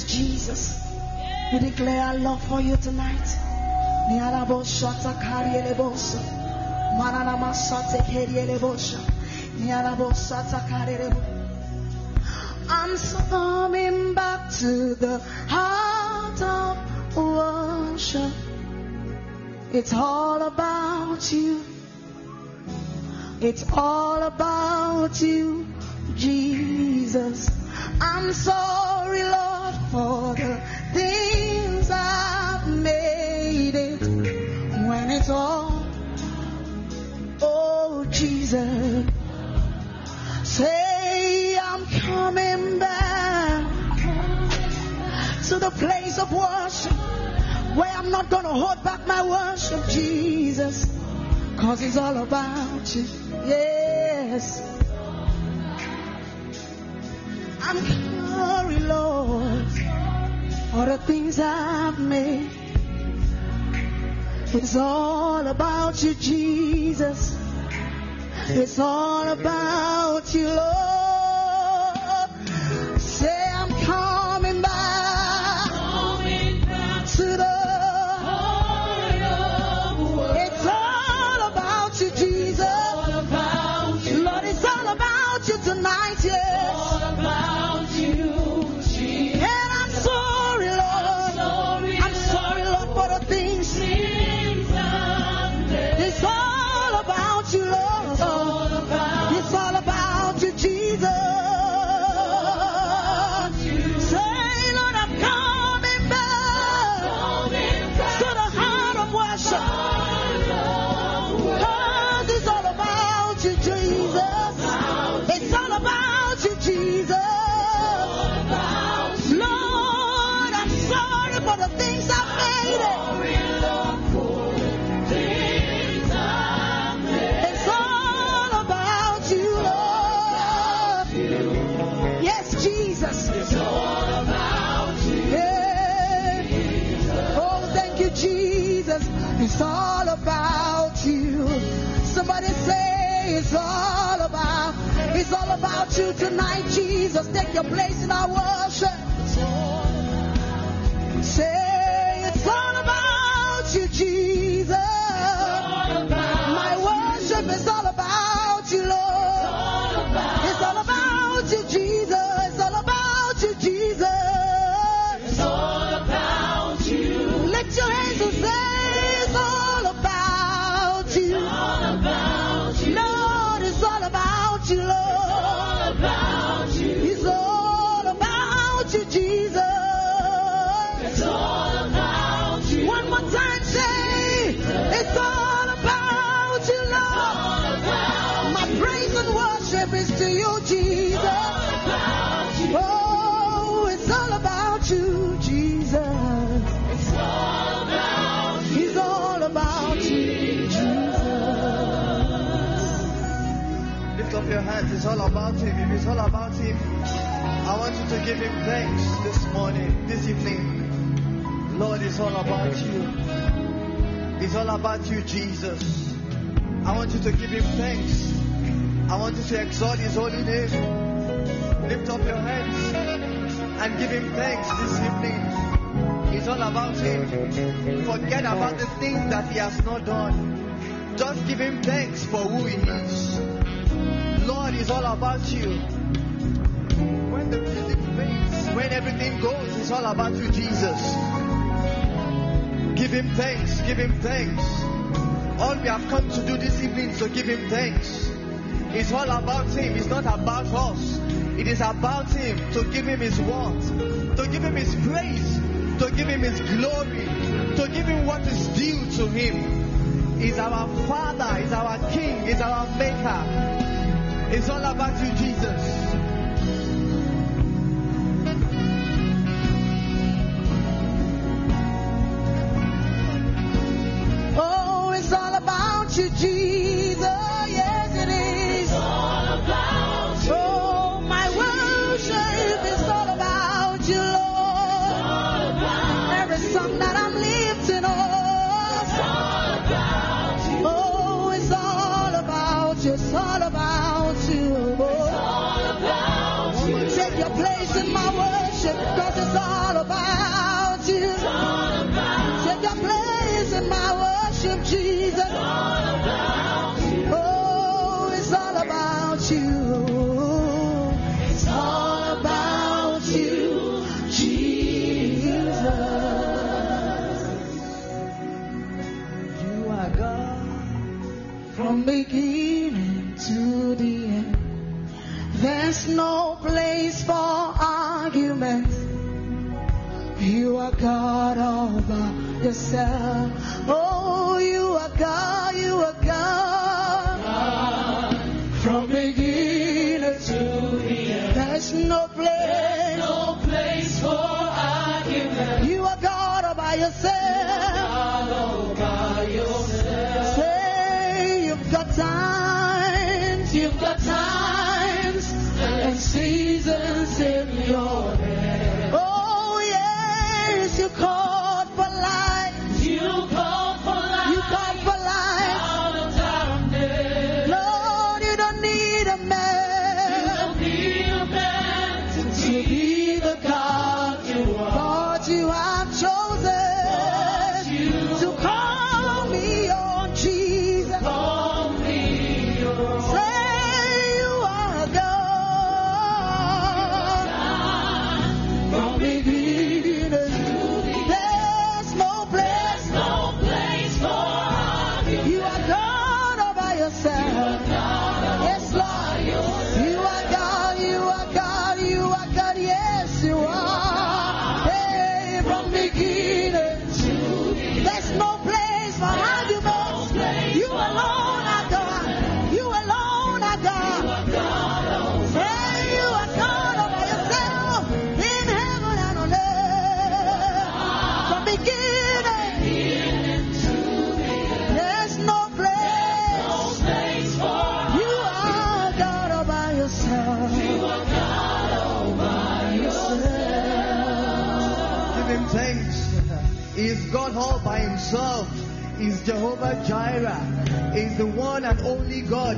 hands, Jesus. We declare our love for you tonight. I'm coming back to the heart of worship. It's all about you. It's all about you, Jesus. I'm so a place of worship where I'm not going to hold back my worship, Jesus. Because it's all about you. Yes. I'm sorry, Lord, for the things I've made. It's all about you, Jesus. It's all about you, Lord. your place that it's all about Him, if it's all about Him, I want you to give Him thanks this morning, this evening. Lord, it's all about you. It's all about you, Jesus. I want you to give Him thanks. I want you to exalt His holy name. Lift up your hands and give Him thanks this evening. It's all about Him. Forget about the things that He has not done. Just give Him thanks for who He is. It's all about you. When the music fades, when everything goes, it's all about you, Jesus. Give Him thanks, give Him thanks. All we have come to do this evening is to give Him thanks. It's all about Him, it's not about us. It is about Him to give Him His word, to give Him His praise, to give Him His glory, to give Him what is due to Him. He's our Father, He's our King, He's our Maker. It's all about you, Jesus. Oh, it's all about you, Jesus. Yourself.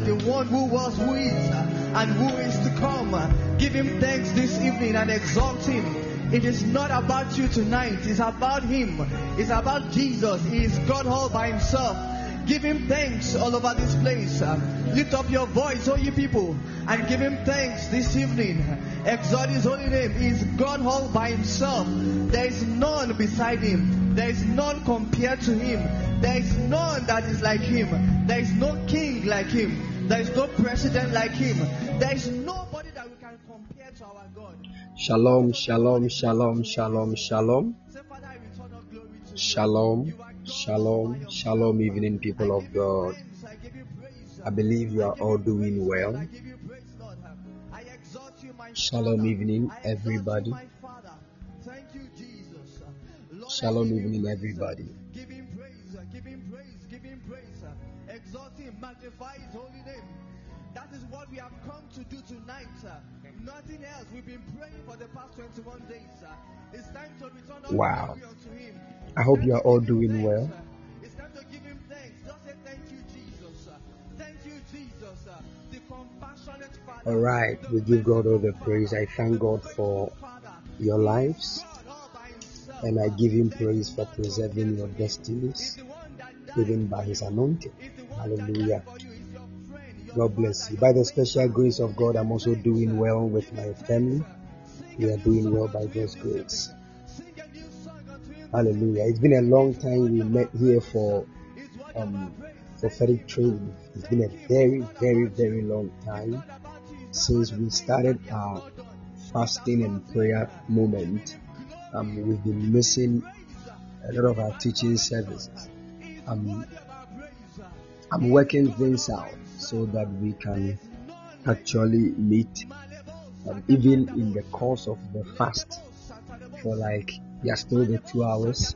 The one who was, who is, and who is to come. Give him thanks this evening and exalt him. It is not about you tonight, it's about him. It's about Jesus. He is God all by himself. Give him thanks all over this place. Lift up your voice, all you people, and give him thanks this evening. Exalt his holy name. He is God all by himself. There is none beside him. There is none compared to him. There is none that is like him. There is no king like him. There is no president like him. There is nobody that we can compare to our God. Shalom, shalom, shalom, shalom, shalom. Say, Father, I return all glory to you. Shalom, You are God shalom, shalom, evening people of God. I give you praise. I believe you are all doing well. I give you praise, Lord. I exalt you, my Shalom evening, I exalt you, everybody. my Father. Thank you, Jesus. Lord, I Shalom evening, everybody. Tonight. Nothing else. We've been praying for the past 21 days. It's time to return all Wow. glory unto Him. I hope you are all doing thanks, well. It's time to give Him thanks. Just say thank you, Jesus. Thank you, Jesus. The compassionate Father. All right, we give God all the praise. I thank God for your lives God all by Himself. and I give Him praise for preserving your destinies, The one even by His anointing. is the one that Hallelujah. God bless you. By the special grace of God, I'm also doing well with my family. We are doing well by God's grace. Hallelujah. It's been a long time we met here for um, prophetic training. It's been a very, very, very long time since we started our fasting and prayer moment. Um, we've been missing a lot of our teaching services. Um, I'm working things out so that we can actually meet um, even in the course of the fast for like just still the two hours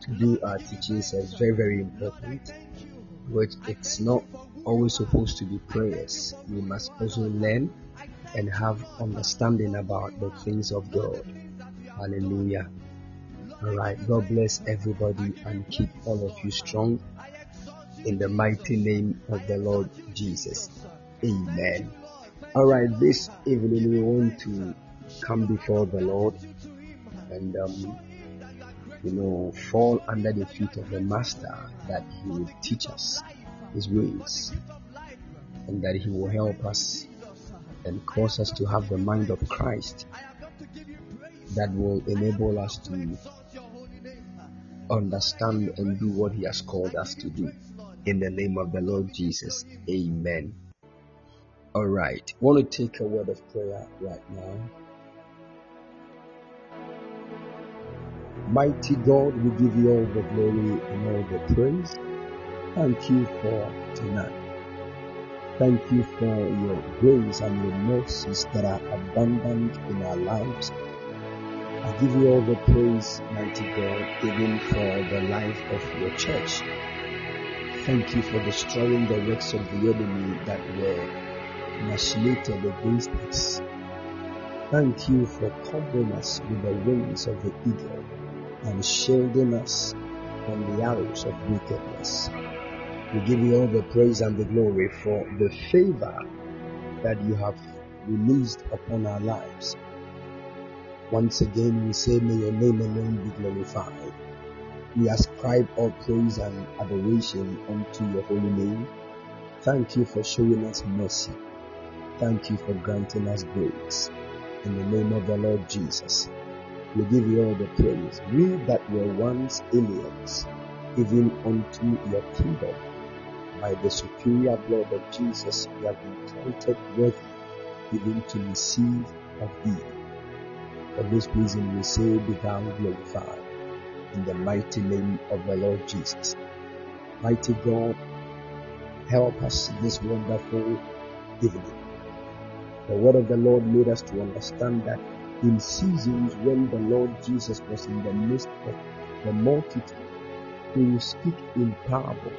to do our teaching service. Very, very important. Which it's not always supposed to be prayers. We must also learn and have understanding about the things of God. Hallelujah. All right. God bless everybody and keep all of you strong in the mighty name of the Lord Jesus. Amen. All right. This evening we want to come before the Lord and um, you know fall under the feet of the Master that He will teach us His ways and that He will help us and cause us to have the mind of Christ that will enable us to understand and do what He has called us to do. In the name of the Lord Jesus. Amen. All right. Want to take a word of prayer right now. Mighty God, we give you all the glory and all the praise. Thank you for tonight. Thank you for your grace and your mercies that are abundant in our lives. I give you all the praise, mighty God, even for the life of your church. Thank you for destroying the works of the enemy that were machinated against us. Thank you for covering us with the wings of the eagle and shielding us from the arrows of wickedness. We give you all the praise and the glory for the favor that you have released upon our lives. Once again, we say, May your name alone be glorified. We ascribe all praise and adoration unto your holy name. Thank you for showing us mercy. Thank you for granting us grace. In the name of the Lord Jesus, we give you all the praise. We that were once aliens, even unto your kingdom, by the superior blood of Jesus, we have been counted worthy even to receive of thee. For this reason we say, Be thou glorified in the mighty name of the Lord Jesus. Mighty God, help us this wonderful evening. The word of the Lord made us to understand that in seasons when the Lord Jesus was in the midst of the multitude, he will speak in parable.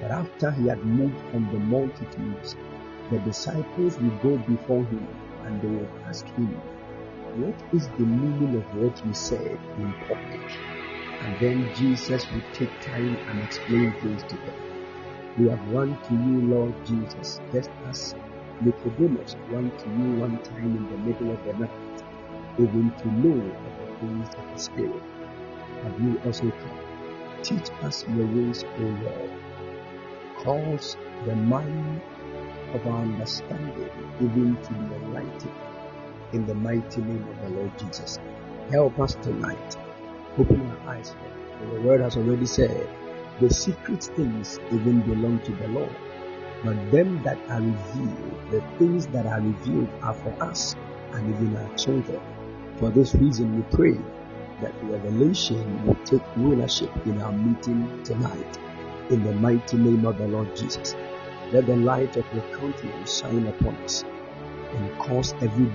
But after he had moved from the multitudes, the disciples will go before him and they will ask him, What is the meaning of what you said in public? And then Jesus will take time and explain things to them. We have run to you, Lord Jesus, just as Nicodemus ran to you one time in the middle of the night, even to know of the things of the Spirit. Have you also come? Teach us your ways, O Lord. Cause the mind of our understanding even to be enlightened in the mighty name of the Lord Jesus. Help us tonight. Open our eyes. For the word has already said, the secret things even belong to the Lord. But them that are revealed, the things that are revealed are for us and even our children. For this reason, we pray that revelation will take rulership in our meeting tonight. In the mighty name of the Lord Jesus. Let the light of your countenance shine upon us and cause every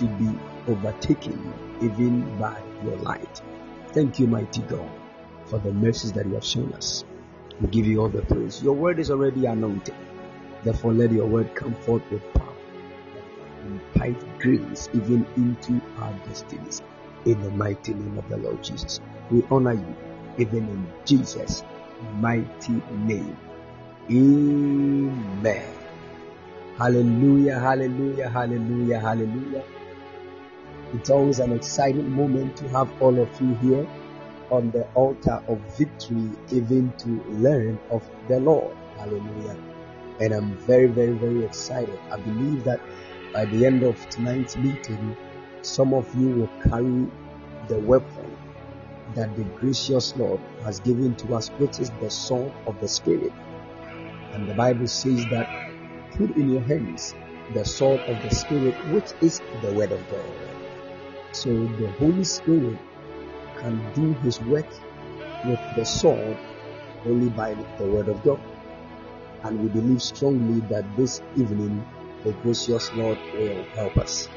to be overtaken even by your light. Thank you, mighty God, for the mercies that you have shown us. We give you all the praise. Your word is already anointed. Therefore, let your word come forth with power and impart grace even into our destinies. In the mighty name of the Lord Jesus, we honor you even in Jesus' mighty name. Amen. Hallelujah, hallelujah, hallelujah, hallelujah. It's always an exciting moment to have all of you here on the altar of victory, even to learn of the Lord. Hallelujah. And I'm very, very, very excited. I believe that by the end of tonight's meeting, some of you will carry the weapon that the gracious Lord has given to us, which is the sword of the Spirit. And the Bible says that put in your hands the sword of the Spirit, which is the Word of God. So the Holy Spirit can do His work with the sword only by the Word of God. And we believe strongly that this evening the gracious Lord will help us.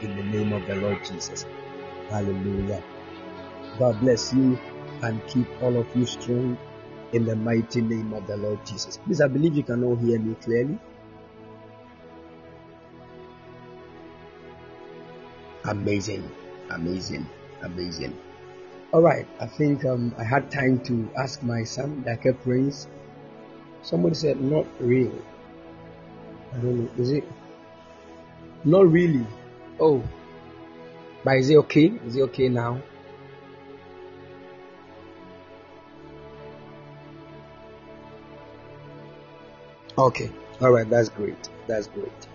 In the name of the Lord Jesus. Hallelujah. God bless you and keep all of you strong in the mighty name of the Lord Jesus. Please, I believe you can all hear me clearly. Amazing, amazing, amazing. All right, I think um, I had time to ask my son, Dake Prince. Somebody said, not real. I don't know. Is it? Not really. Oh, but is it okay? Is it okay now? Okay. All right. That's great. That's great.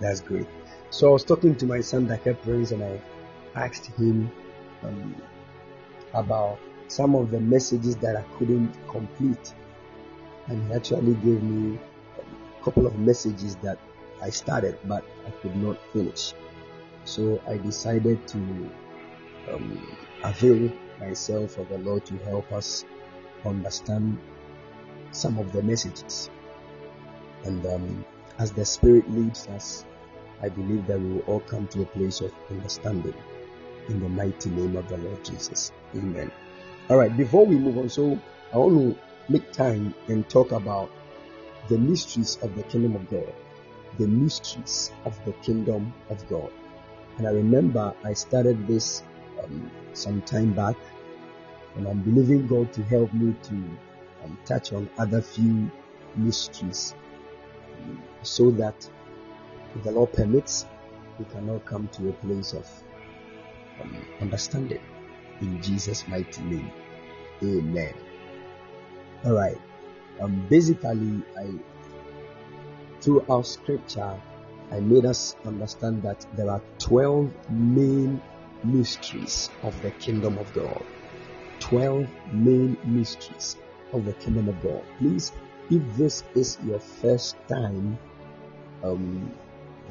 That's great. So I was talking to my son Dake Prince and I asked him um, about some of the messages that I couldn't complete. And he actually gave me a couple of messages that I started but I could not finish. So I decided to um, avail myself of the Lord to help us understand some of the messages. And um, as the Spirit leads us, I believe that we will all come to a place of understanding in the mighty name of the Lord Jesus. Amen. All right, before we move on, so I want to make time and talk about the mysteries of the kingdom of God. The mysteries of the kingdom of God. And I remember I started this um, some time back, and I'm believing God to help me to um, touch on other few mysteries um, so that if the Lord permits, we can all come to a place of um, understanding in Jesus' mighty name. Amen. All right. Um, basically, I throughout Scripture, I made us understand that there are twelve main mysteries of the kingdom of God. Twelve main mysteries of the kingdom of God. Please, if this is your first time um,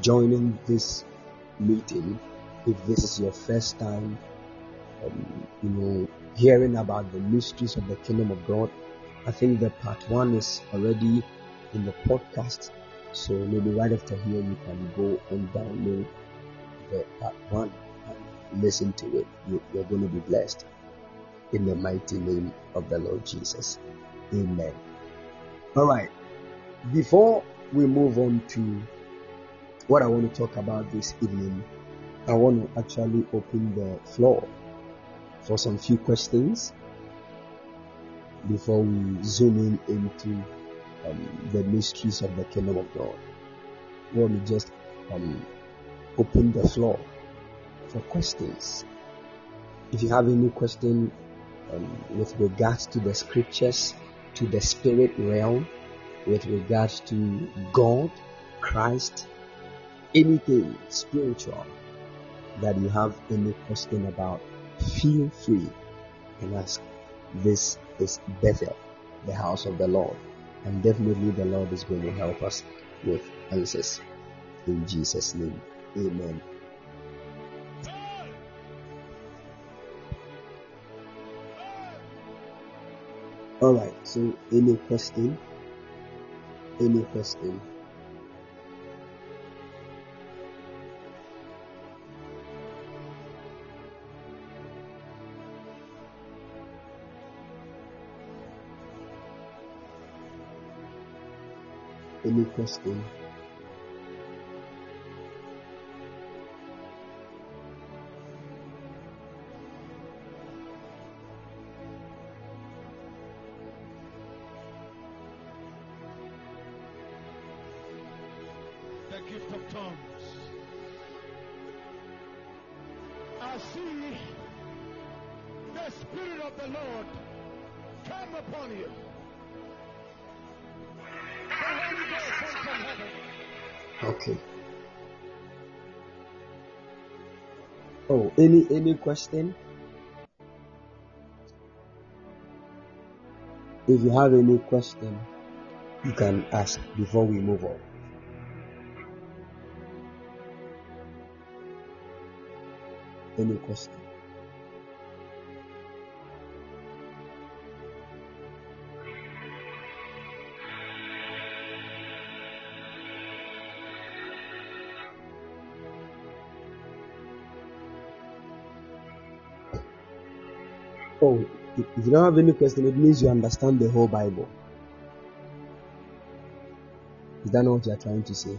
joining this meeting, if this is your first time, um, you know, hearing about the mysteries of the kingdom of God, I think the part one is already in the podcast. So maybe right after here, you can go and download the part one and listen to it. You, you're going to be blessed in the mighty name of the Lord Jesus. Amen. All right. Before we move on to what I want to talk about this evening, I want to actually open the floor for some few questions before we zoom in into um, the mysteries of the kingdom of God. Want to just um, open the floor for questions. If you have any question um, with regards to the scriptures, to the spirit realm, with regards to God, Christ, anything spiritual that you have any question about, feel free and ask. This is Bethel, the house of the Lord. And definitely the Lord is going to help us with answers. In Jesus' name. Amen. Alright, so any question? Any question? Any question? Any any question? If you have any question, you can ask before we move on. Any question? Oh, if you don't have any question, it means you understand the whole Bible. Is that not what you are trying to say?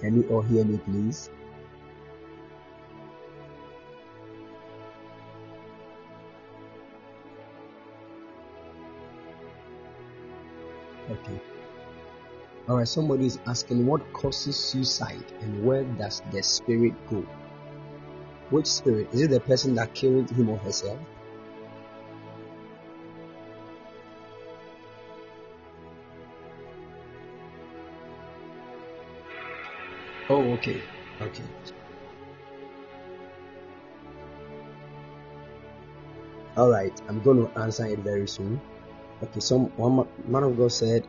Can you all hear me, please? All right. Somebody is asking what causes suicide and where does the spirit go? Which spirit? Is it the person that killed him or herself? Oh, okay. Okay. All right. I'm going to answer it very soon. Okay. Some one man of God said,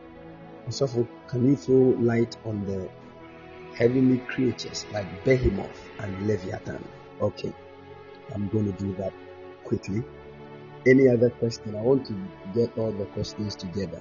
"So, can you throw light on the heavenly creatures like Behemoth and Leviathan?" Okay. I'm going to do that quickly. Any other question? I want to get all the questions together.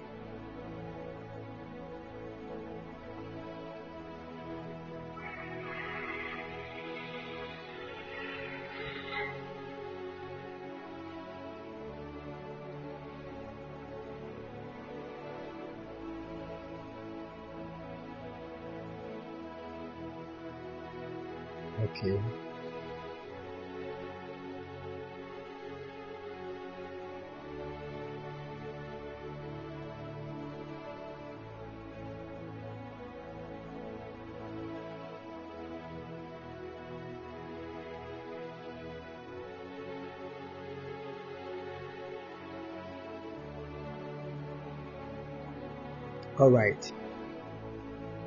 All right.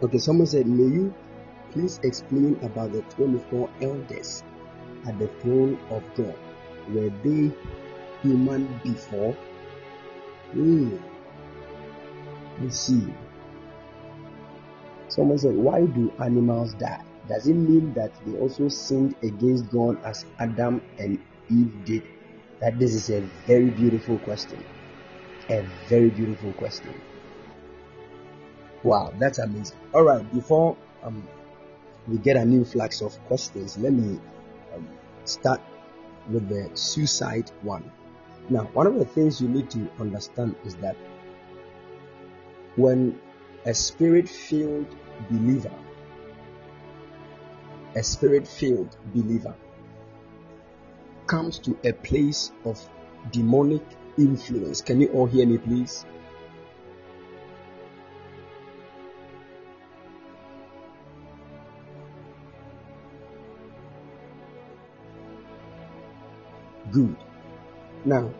Okay. Someone said, "May you please explain about the 24 elders at the throne of God? Were they human before?" Hmm. Let's see. Someone said, Why do animals die? Does it mean that they also sinned against God as Adam and Eve did? That this is a very beautiful question. A very beautiful question. Wow, that's amazing. All right, before um, we get a new flags of questions, let me um, start with the suicide one. Now, one of the things you need to understand is that when a spirit filled believer, a spirit filled believer comes to a place of demonic influence, can you all hear me, please? Good. Now,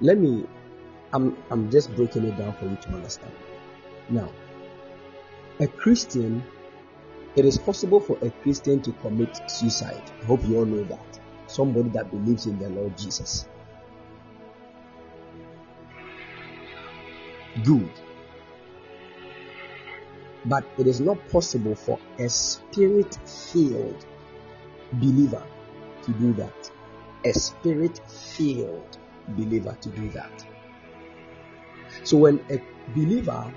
let me I'm I'm just breaking it down for you to understand. Now, a Christian, it is possible for a Christian to commit suicide. I hope you all know that. Somebody that believes in the Lord Jesus. Good. But it is not possible for a spirit filled believer to do that. A spirit filled believer to do that. So when a believer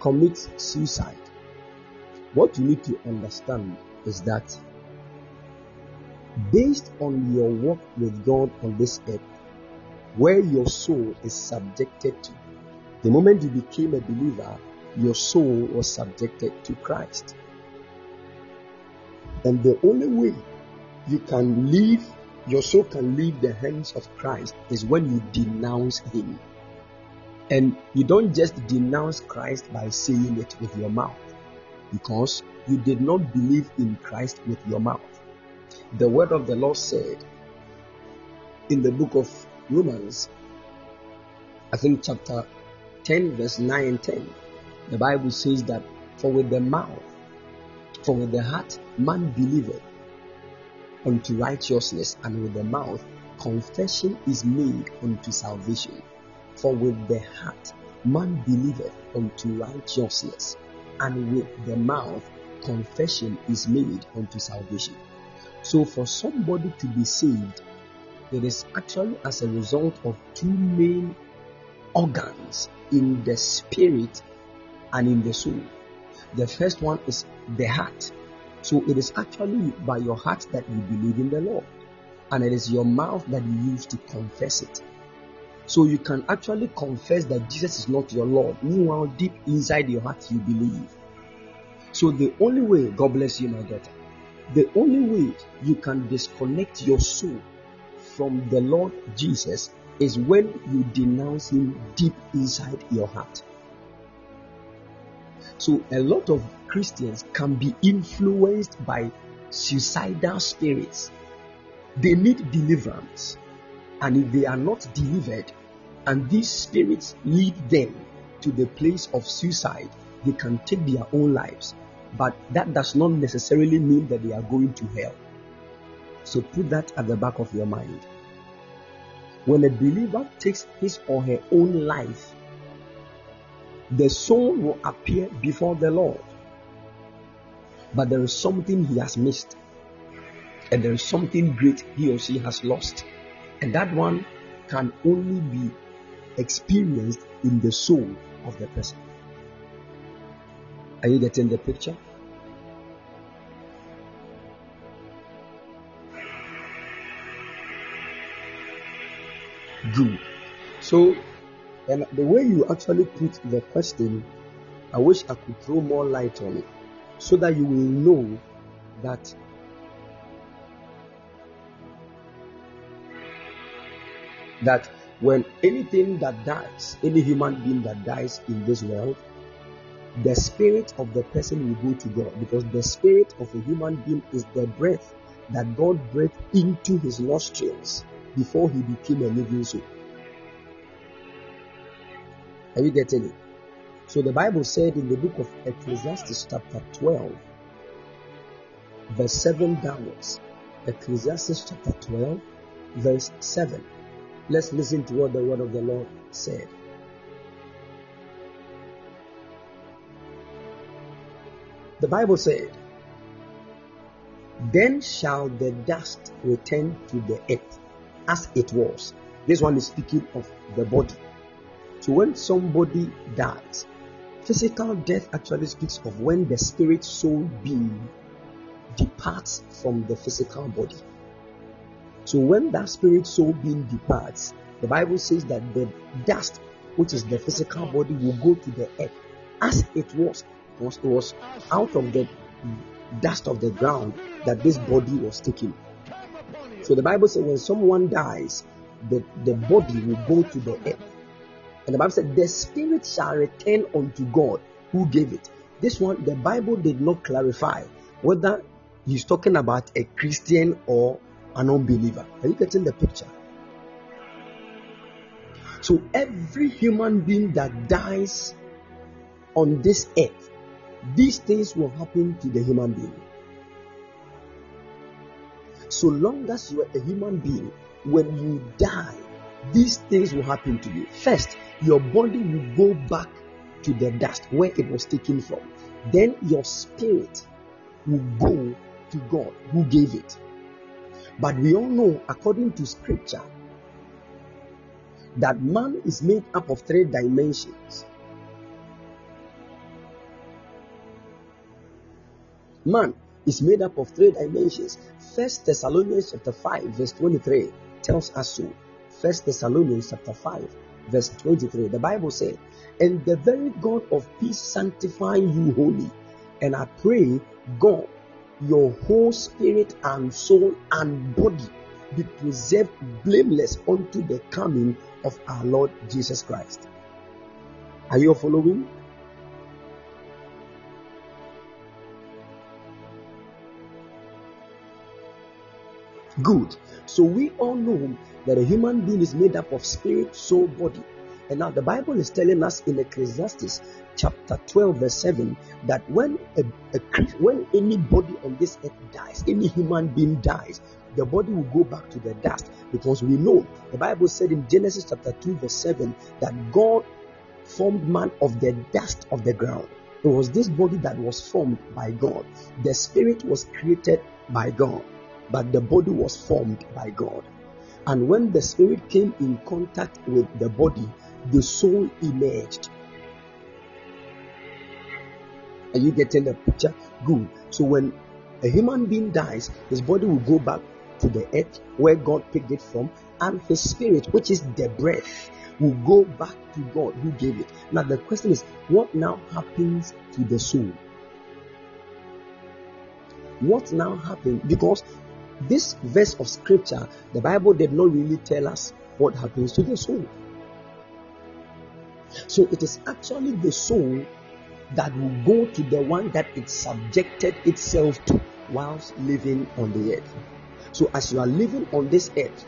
commits suicide, What you need to understand is that based on your walk with God on this earth, where your soul is subjected to, the moment you became a believer, your soul was subjected to Christ. And the only way you can leave, your soul can leave the hands of Christ is when you denounce Him. And you don't just denounce Christ by saying it with your mouth, because you did not believe in Christ with your mouth. The word of the Lord said in the book of Romans, I think chapter 10, verse 9 and 10, the Bible says that for with the mouth, for with the heart, man believeth unto righteousness, and with the mouth, confession is made unto salvation. For with the heart, man believeth unto righteousness, and with the mouth, confession is made unto salvation. So, for somebody to be saved, it is actually as a result of two main organs in the spirit and in the soul. The first one is the heart. So it is actually by your heart that you believe in the Lord, and it is your mouth that you use to confess it. So you can actually confess that Jesus is not your Lord. Meanwhile, deep inside your heart, you believe. So the only way, God bless you, my daughter, the only way you can disconnect your soul from the Lord Jesus is when you denounce Him deep inside your heart. So, a lot of Christians can be influenced by suicidal spirits. They need deliverance. And if they are not delivered, and these spirits lead them to the place of suicide, they can take their own lives. But that does not necessarily mean that they are going to hell. So put that at the back of your mind. When a believer takes his or her own life, the soul will appear before the Lord. But there is something he has missed, and there is something great he or she has lost. And that one can only be experienced in the soul of the person. Are you getting the picture? Good. So, and the way you actually put the question, I wish I could throw more light on it so that you will know that that when anything that dies, any human being that dies in this world, the spirit of the person will go to God because the spirit of a human being is the breath that God breathed into his nostrils before he became a living soul. Are you getting it? So the Bible said in the book of Ecclesiastes, chapter 12, verse 7 downwards. Ecclesiastes chapter 12, verse 7. Let's listen to what the word of the Lord said. The Bible said, Then shall the dust return to the earth as it was. This one is speaking of the body. So when somebody dies, physical death actually speaks of when the spirit soul being departs from the physical body. So when that spirit soul being departs, the Bible says that the dust, which is the physical body, will go to the earth as it was. Because it was out of the dust of the ground that this body was taken. So the Bible says when someone dies, the, the body will go to the earth. And the Bible said, The spirit shall return unto God who gave it. This one, the Bible did not clarify whether he's talking about a Christian or an unbeliever. Are you getting the picture? So every human being that dies on this earth, these things will happen to the human being. So long as you are a human being, when you die, these things will happen to you. First, your body will go back to the dust where it was taken from. Then your spirit will go to God who gave it. But we all know, according to scripture, that man is made up of three dimensions. Man is made up of three dimensions. First Thessalonians chapter 5, verse 23 tells us so. First Thessalonians chapter 5, verse 23. The Bible says, And the very God of peace sanctify you wholly. And I pray, God, your whole spirit and soul and body be preserved blameless unto the coming of our Lord Jesus Christ. Are you following? Good. So we all know that a human being is made up of spirit, soul, body. And now the Bible is telling us in Ecclesiastes chapter 12, verse 7, that when a, a when anybody on this earth dies, any human being dies, the body will go back to the dust because we know the Bible said in Genesis chapter 2, verse 7, that God formed man of the dust of the ground. It was this body that was formed by God. The spirit was created by God, but the body was formed by God. And when the spirit came in contact with the body, the soul emerged. Are you getting the picture? Good. So when a human being dies, his body will go back to the earth where God picked it from, and his spirit, which is the breath, will go back to God who gave it. Now, the question is, what now happens to the soul? What now happens? Because this verse of scripture, the Bible did not really tell us what happens to the soul. So it is actually the soul that will go to the one that it subjected itself to whilst living on the earth. So as you are living on this earth,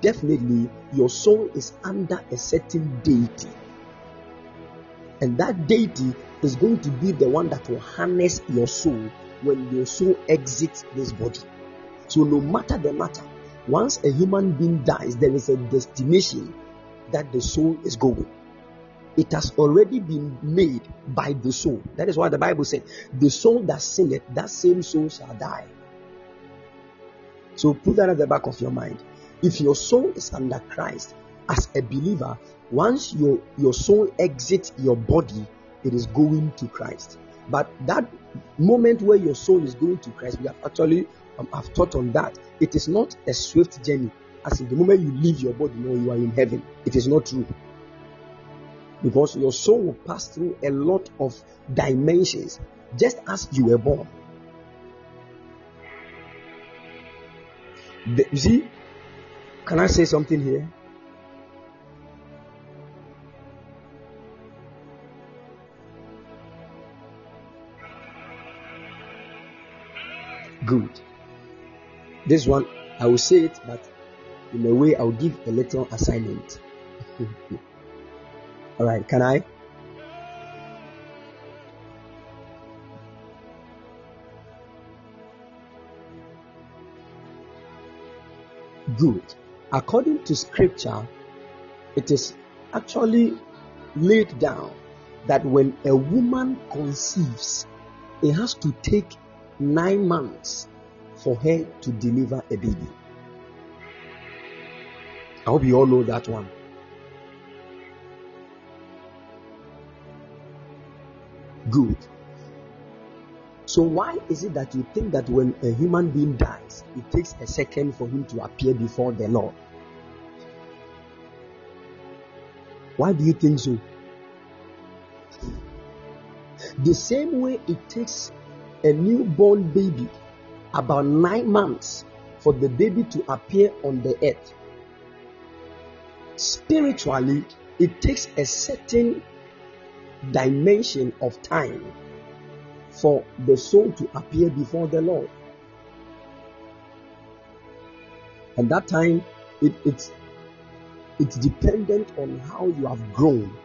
definitely your soul is under a certain deity. And that deity is going to be the one that will harness your soul when your soul exits this body. So, no matter the matter, once a human being dies, there is a destination that the soul is going. It has already been made by the soul. That is why the Bible said, The soul that sinneth, that same soul shall die. So put that at the back of your mind. If your soul is under Christ as a believer, once your, your soul exits your body, it is going to Christ. But that moment where your soul is going to Christ, we have actually um, have taught on that. It is not a swift journey. As in the moment you leave your body, no, you are in heaven. It is not true. Because your soul will pass through a lot of dimensions just as you were born. The, you see, can I say something here? Good. This one, I will say it, but in a way, I'll give a little assignment. All right, can I? Good. According to scripture, it is actually laid down that when a woman conceives, it has to take nine months for her to deliver a baby. I hope you all know that one. Good. So, why is it that you think that when a human being dies, it takes a second for him to appear before the Lord? Why do you think so? The same way it takes a newborn baby about nine months for the baby to appear on the earth. Spiritually, it takes a certain dimension of time for the soul to appear before the Lord. And that time, it, it's it's dependent on how you have grown.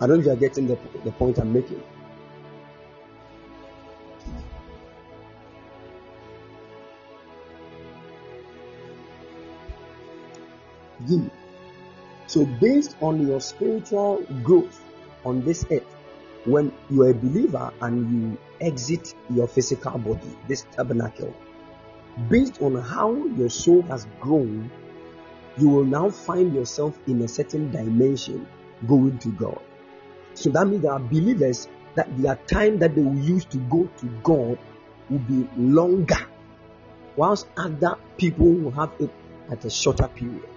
I don't know if you are getting the, the point I'm making. So, based on your spiritual growth on this earth, when you are a believer and you exit your physical body, this tabernacle, based on how your soul has grown, you will now find yourself in a certain dimension going to God. So that means there are believers that their time that they will use to go to God will be longer, whilst other people will have it at a shorter period.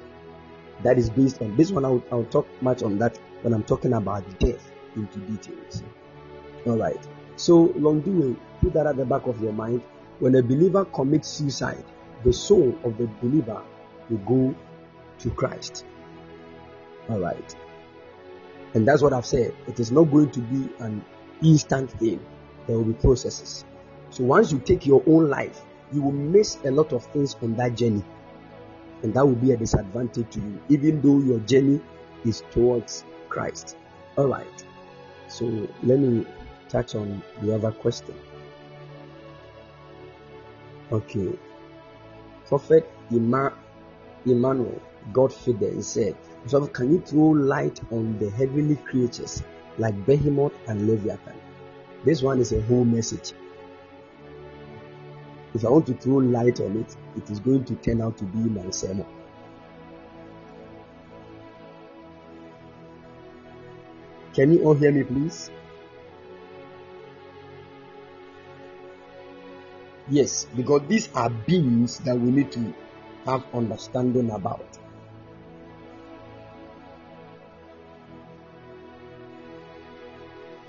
That is based on this one. I'll, I'll talk much on that when I'm talking about death into details. All right. So, long doing, put that at the back of your mind. When a believer commits suicide, the soul of the believer will go to Christ. All right. And that's what I've said. It is not going to be an instant thing, there will be processes. So, once you take your own life, you will miss a lot of things on that journey. And that will be a disadvantage to you, even though your journey is towards Christ. All right. So, let me touch on the other question. Okay. Prophet Ima- Emmanuel Godfrey said, so can you throw light on the heavenly creatures like Behemoth and Leviathan? This one is a whole message. If I want to throw light on it, it is going to turn out to be my sermon. Can you all hear me, please? Yes, because these are beings that we need to have understanding about.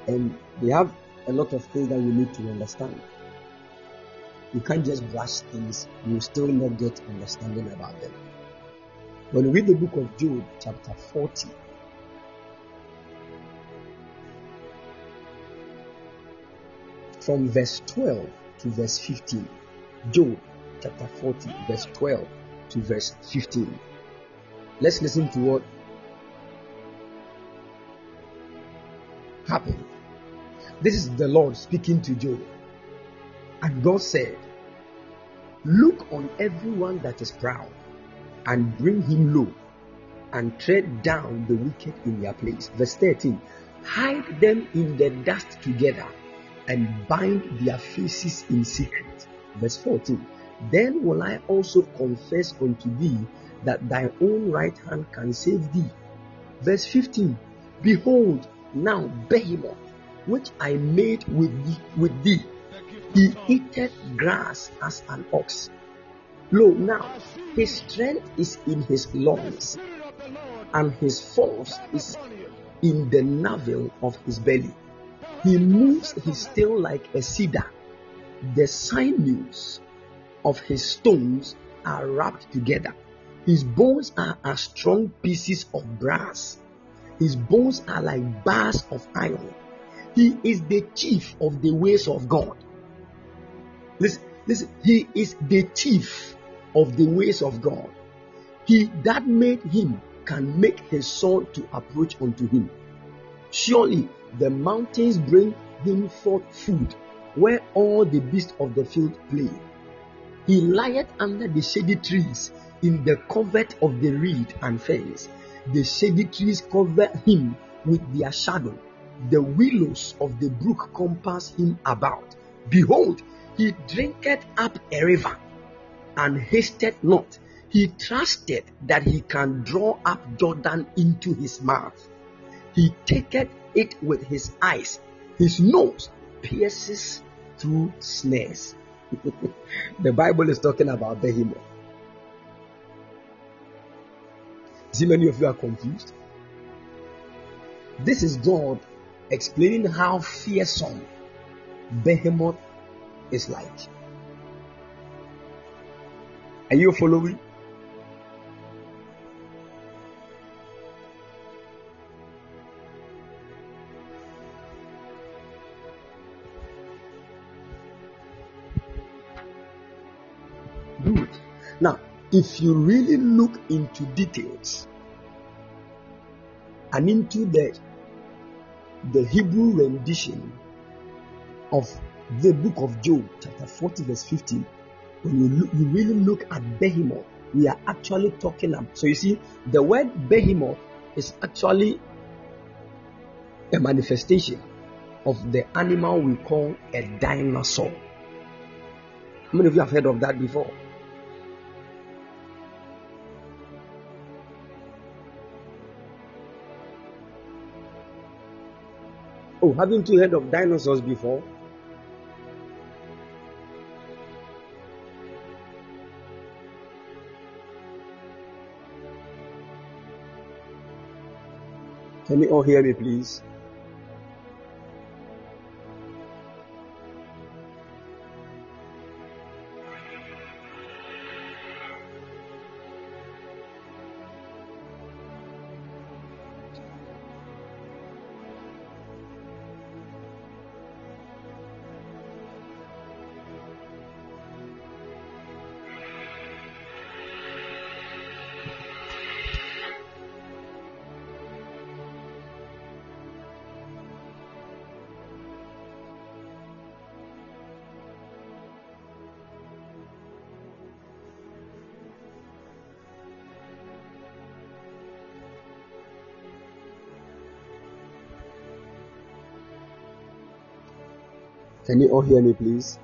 And they have a lot of things that we need to understand. You can't just brush things, you still not get understanding about them. When you read the book of Job, chapter 40, from verse 12 to verse 15. Job chapter 40, verse 12 to verse 15. Let's listen to what happened. This is the Lord speaking to Job. And God said, Look on everyone that is proud and bring him low and tread down the wicked in their place. Verse 13 Hide them in the dust together and bind their faces in secret. Verse 14 Then will I also confess unto thee that thy own right hand can save thee. Verse 15 Behold, now Behemoth, which I made with thee, with thee he eateth grass as an ox. Lo, now his strength is in his loins, and his force is in the navel of his belly. He moves his tail like a cedar. The sinews of his stones are wrapped together. His bones are as strong pieces of brass. His bones are like bars of iron. He is the chief of the ways of God. Listen, listen, he is the chief of the ways of God. He that made him can make his sword to approach unto him. Surely the mountains bring him forth food, where all the beasts of the field play. He lieth under the shady trees, in the covert of the reed and fence. The shady trees cover him with their shadow. The willows of the brook compass him about. Behold, he drinketh up a river, and hasted not. He trusted that he can draw up Jordan into his mouth. He taketh it with his eyes. His nose pierces through snares. the Bible is talking about behemoth. See, many of you are confused. This is God explaining how fearsome behemoth is like. Are you following? Good. Now, if you really look into details and into the the Hebrew rendition of the book of Job, chapter 40, verse 15, when you, look, you really look at behemoth, we are actually talking about. So you see, the word behemoth is actually a manifestation of the animal we call a dinosaur. How many of you have heard of that before? Oh, haven't you heard of dinosaurs before? Can you all hear me, please? Can you all hear me, please?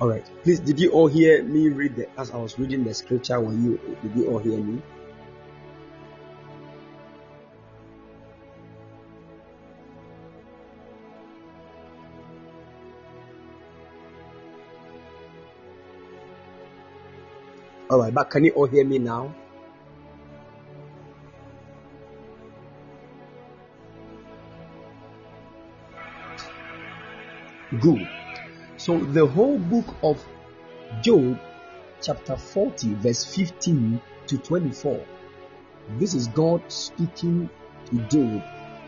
All right. Please, did you all hear me read the, as I was reading the scripture? When you did you all hear me? All right, but can you all hear me now? Good. So the whole book of Job, chapter 40, verse 15 to 24. This is God speaking to Job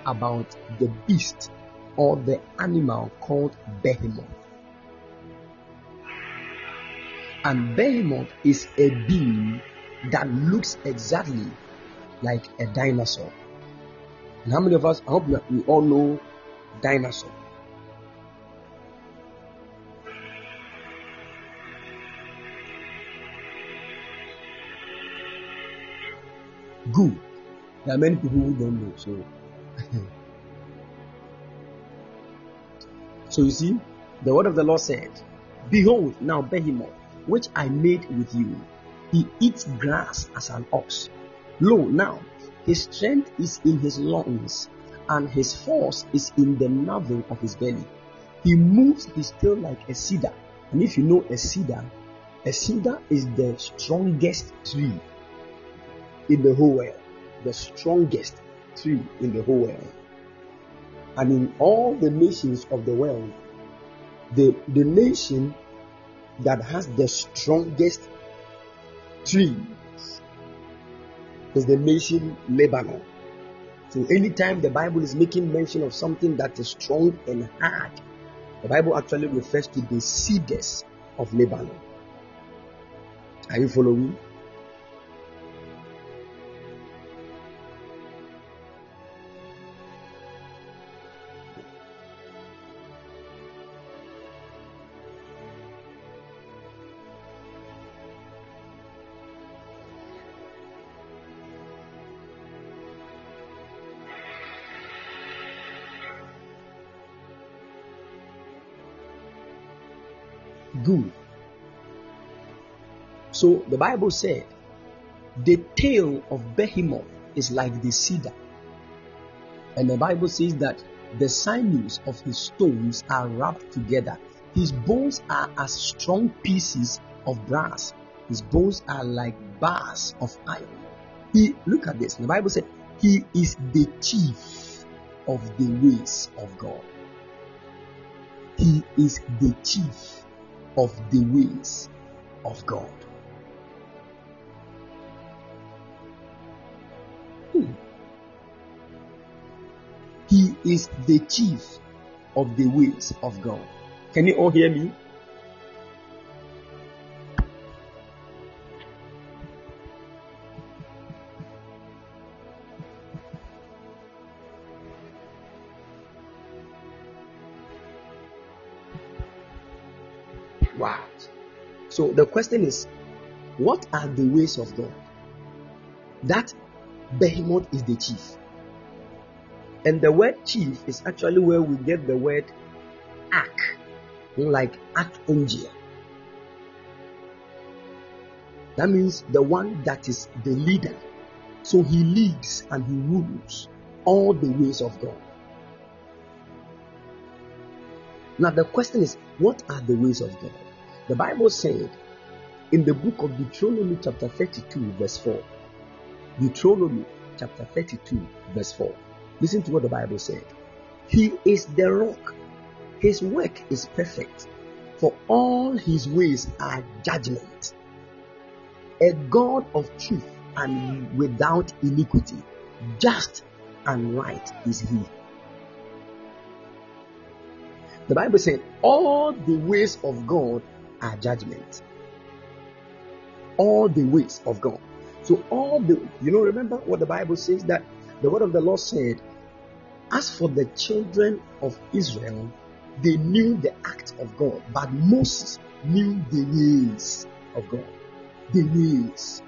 about the beast or the animal called behemoth. And behemoth is a being that looks exactly like a dinosaur. And how many of us, I hope we all know dinosaur. Good. There are many people who don't know. So, so you see, the word of the Lord said, Behold, now Behemoth, which I made with you, he eats grass as an ox. Lo, now his strength is in his lungs, and his force is in the navel of his belly. He moves his tail like a cedar. And if you know a cedar, a cedar is the strongest tree in the whole world, the strongest tree in the whole world. And in all the nations of the world, the, the nation that has the strongest trees is the nation Lebanon. So anytime the Bible is making mention of something that is strong and hard, the Bible actually refers to the cedars of Lebanon. Are you following? The Bible said, the tail of Behemoth is like the cedar. And the Bible says that the sinews of his stones are wrapped together. His bones are as strong pieces of brass. His bones are like bars of iron. He look at this. The Bible said he is the chief of the ways of God. He is the chief of the ways of God. He is the chief of the ways of God. Can you all hear me? Wow. So the question is, what are the ways of God? That behemoth is the chief. And the word chief is actually where we get the word ark, like archangel. That means the one that is the leader. So he leads and he rules all the ways of God. Now, the question is, what are the ways of God? The Bible said in the book of Deuteronomy, chapter 32, verse 4. Deuteronomy, chapter 32, verse 4. Listen to what the Bible said. He is the rock, his work is perfect, for all his ways are judgment. A God of truth and without iniquity, just and right is he. The Bible says all the ways of God are judgment. All the ways of God. So all the you know remember what the Bible says that the word of the Lord said, as for the children of Israel, they knew the act of God, but Moses knew the ways of God. The ways.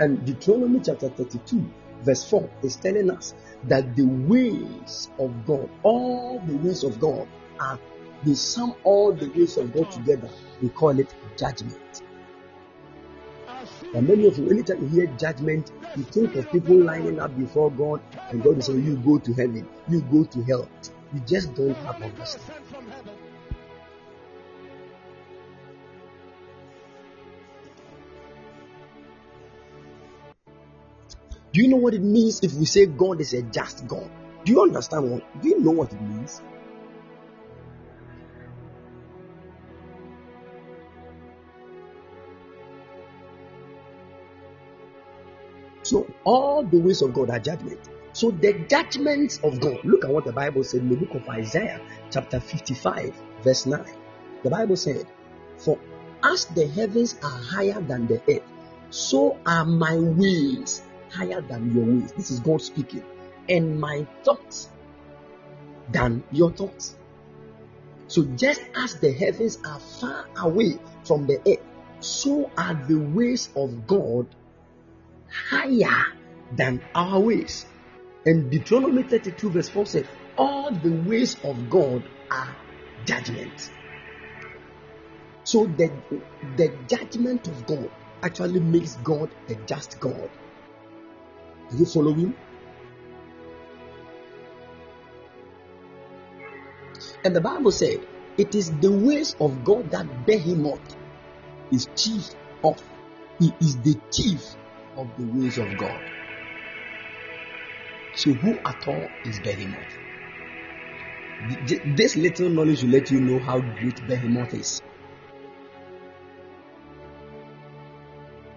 And Deuteronomy chapter 32, verse 4 is telling us that the ways of God, all the ways of God are, they sum all the ways of God together. We call it judgment. And many of you, anytime you hear judgment, you think of people lining up before God and God is saying, You go to heaven, you go to hell. You just don't have understanding. Do you know what it means if we say God is a just God? Do you understand what? Do you know what it means? So all the ways of God are judgment. So the judgments of God. Look at what the Bible said in the book of Isaiah, chapter 55, verse 9. The Bible said, For as the heavens are higher than the earth, so are my ways higher than your ways. This is God speaking. And my thoughts than your thoughts. So just as the heavens are far away from the earth, so are the ways of God higher than our ways. And Deuteronomy 32, verse 4 says, All the ways of God are judgment. So the, the judgment of God actually makes God a just God. Are you following? And the Bible said, It is the ways of God that Behemoth is chief of. He is the chief of the ways of God. So, who at all is Behemoth? This little knowledge will let you know how great Behemoth is.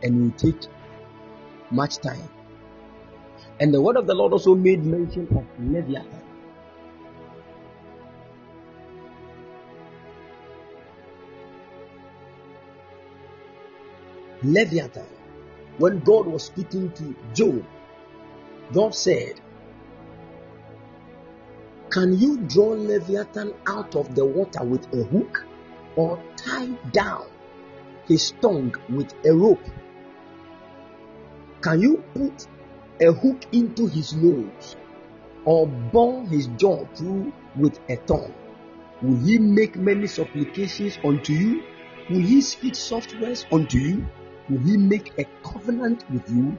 And will take much time. And the word of the Lord also made mention of Leviathan. Leviathan. When God was speaking to Job, God said, Can you draw Leviathan out of the water with a hook or tie down his tongue with a rope? Can you put a hook into his nose or bore his jaw through with a thorn? Will he make many supplications unto you? Will he speak soft words unto you? Will he make a covenant with you?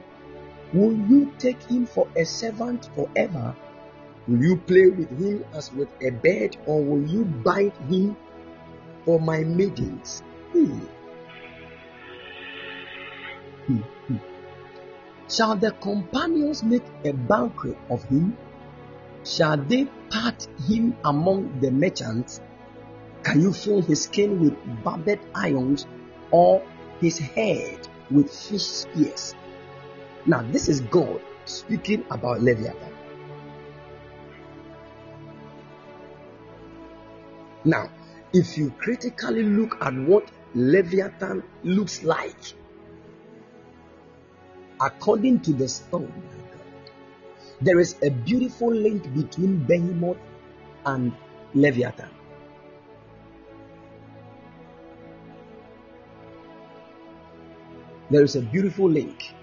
Will you take him for a servant forever? Will you play with him as with a bird, or will you bind him for my maidens? Hmm. Hmm, hmm. Shall the companions make a banquet of him? Shall they part him among the merchants? Can you fill his skin with barbed irons or his head with fish spears? Now, this is God speaking about Leviathan. Now, if you critically look at what Leviathan looks like, according to the stone, there is a beautiful link between Behemoth and Leviathan. There is a beautiful link.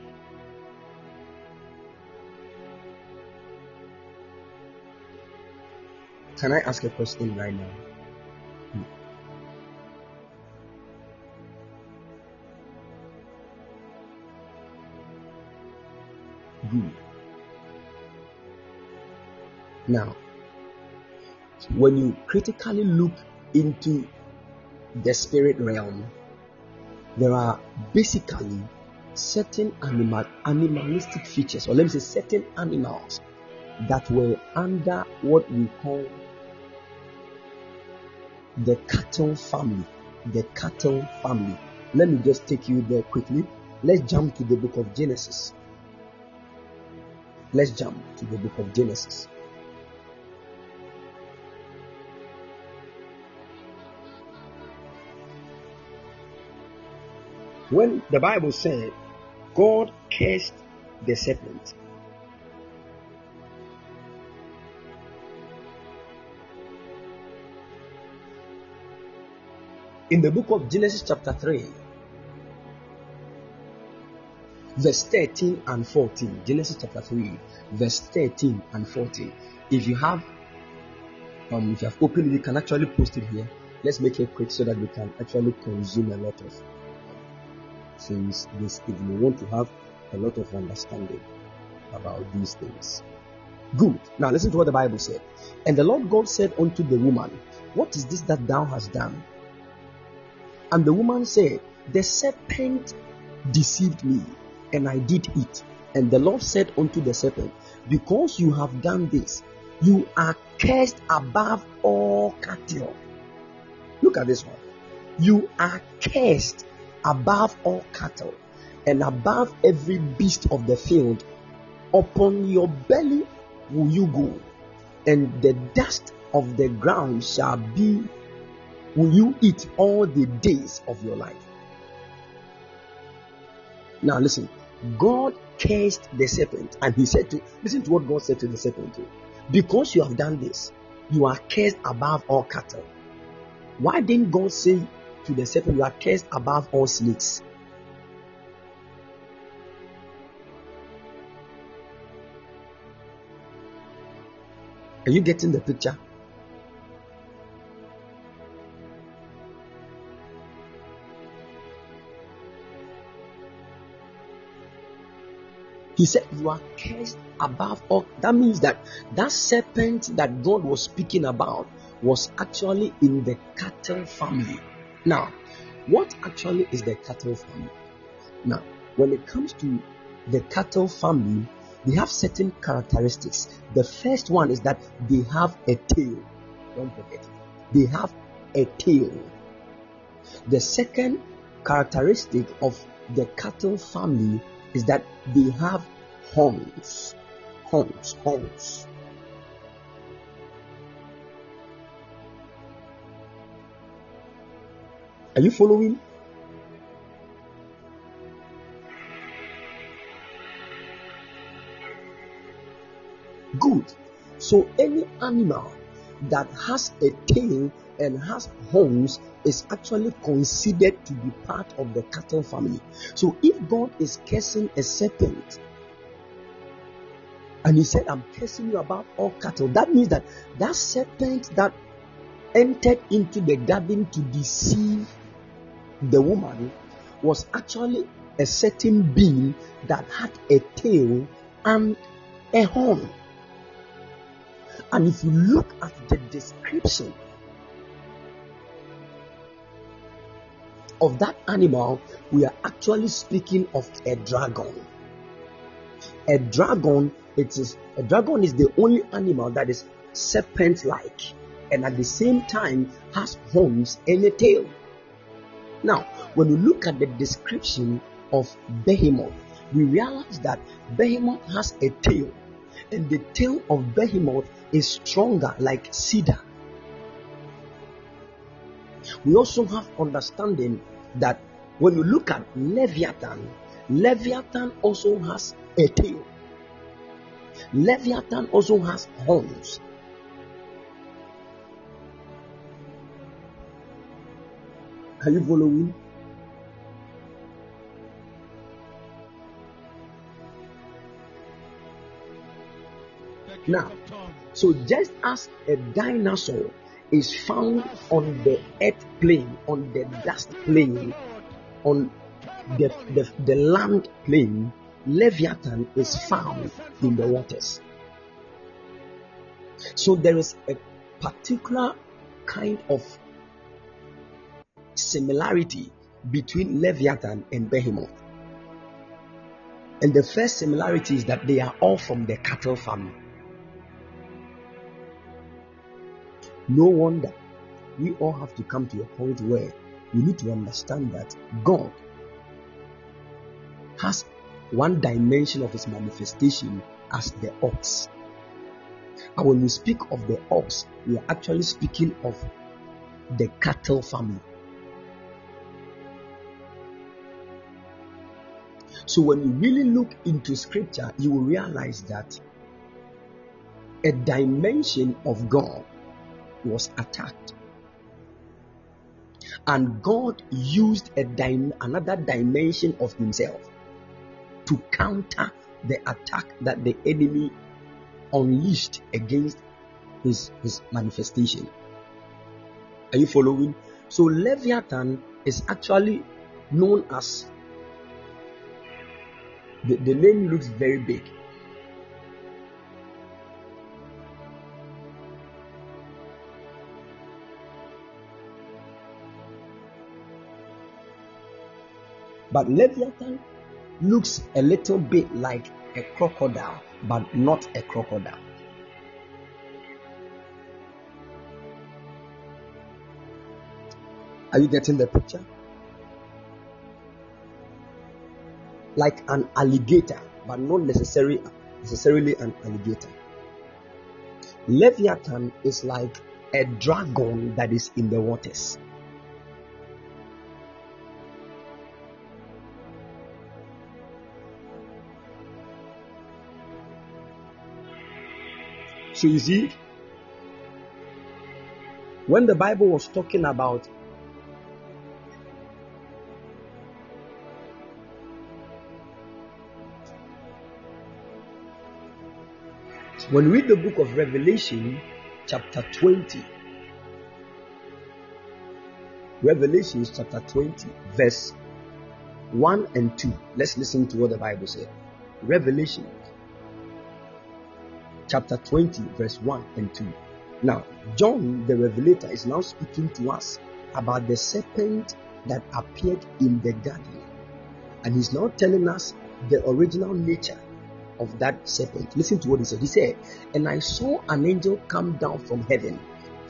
Can I ask a question right now? Hmm. Good. Now, when you critically look into the spirit realm, there are basically certain animal animalistic features, or let me say certain animals that were under what we call the cattle family. The cattle family. Let me just take you there quickly. Let's jump to the book of Genesis. Let's jump to the book of Genesis. When the Bible said God cursed the serpent, in the book of Genesis, chapter 3, verse 13 and 14. Genesis chapter 3, verse 13 and 14. If you have um if you have opened it, you can actually post it here. Let's make it quick so that we can actually consume a lot of since this evening. We want to have a lot of understanding about these things. Good. Now listen to what the Bible said. And the Lord God said unto the woman, What is this that thou hast done? And the woman said, The serpent deceived me, and I did eat. And the Lord said unto the serpent, Because you have done this, you are cursed above all cattle. Look at this one. You are cursed above all cattle and above every beast of the field. Upon your belly will you go, and the dust of the ground shall be will you eat all the days of your life. Now listen, God cursed the serpent, and he said to listen to what God said to the serpent. Because you have done this, you are cursed above all cattle. Why didn't God say to the serpent, You are cursed above all snakes? Are you getting the picture? He said, You are cursed above all. That means that that serpent that God was speaking about was actually in the cattle family. Now, what actually is the cattle family? Now, when it comes to the cattle family, they have certain characteristics. The first one is that they have a tail. Don't forget, they have a tail. The second characteristic of the cattle family is that they have horns. Horns, horns. Are you following? Good. So any animal that has a tail and has horns is actually considered to be part of the cattle family. So if God is cursing a serpent, and he said, I'm cursing you about all cattle, that means that that serpent that entered into the garden to deceive the woman was actually a certain being that had a tail and a horn. And if you look at the description of that animal, we are actually speaking of a dragon. A dragon, it is a dragon is the only animal that is serpent-like and at the same time has horns and a tail. Now, when we look at the description of behemoth, we realize that behemoth has a tail, and the tail of behemoth is stronger like cedar. We also have understanding that when you look at Leviathan, Leviathan also has a tail. Leviathan also has horns. Are you following? Now. So just as a dinosaur is found on the earth plane, on the dust plane, on the, the, the land plane, Leviathan is found in the waters. So there is a particular kind of similarity between Leviathan and Behemoth. And the first similarity is that they are all from the cattle family. No wonder we all have to come to a point where we need to understand that God has one dimension of his manifestation as the ox. And when we speak of the ox, we are actually speaking of the cattle family. So when you really look into scripture, you will realize that a dimension of God was attacked. And God used a another dimension of Himself to counter the attack that the enemy unleashed against his, his manifestation. Are you following? So, Leviathan is actually known as the, the name looks very big. But Leviathan looks a little bit like a crocodile, but not a crocodile. Are you getting the picture? Like an alligator, but not necessarily necessarily an alligator. Leviathan is like a dragon that is in the waters. So you see, when the Bible was talking about when we read the book of Revelation, chapter 20, Revelation chapter 20, verse 1 and 2. Let's listen to what the Bible said. Revelation chapter 20, verse 1 and 2. Now, John the Revelator is now speaking to us about the serpent that appeared in the garden. And he's now telling us the original nature of that serpent. Listen to what he said. He said, And I saw an angel come down from heaven,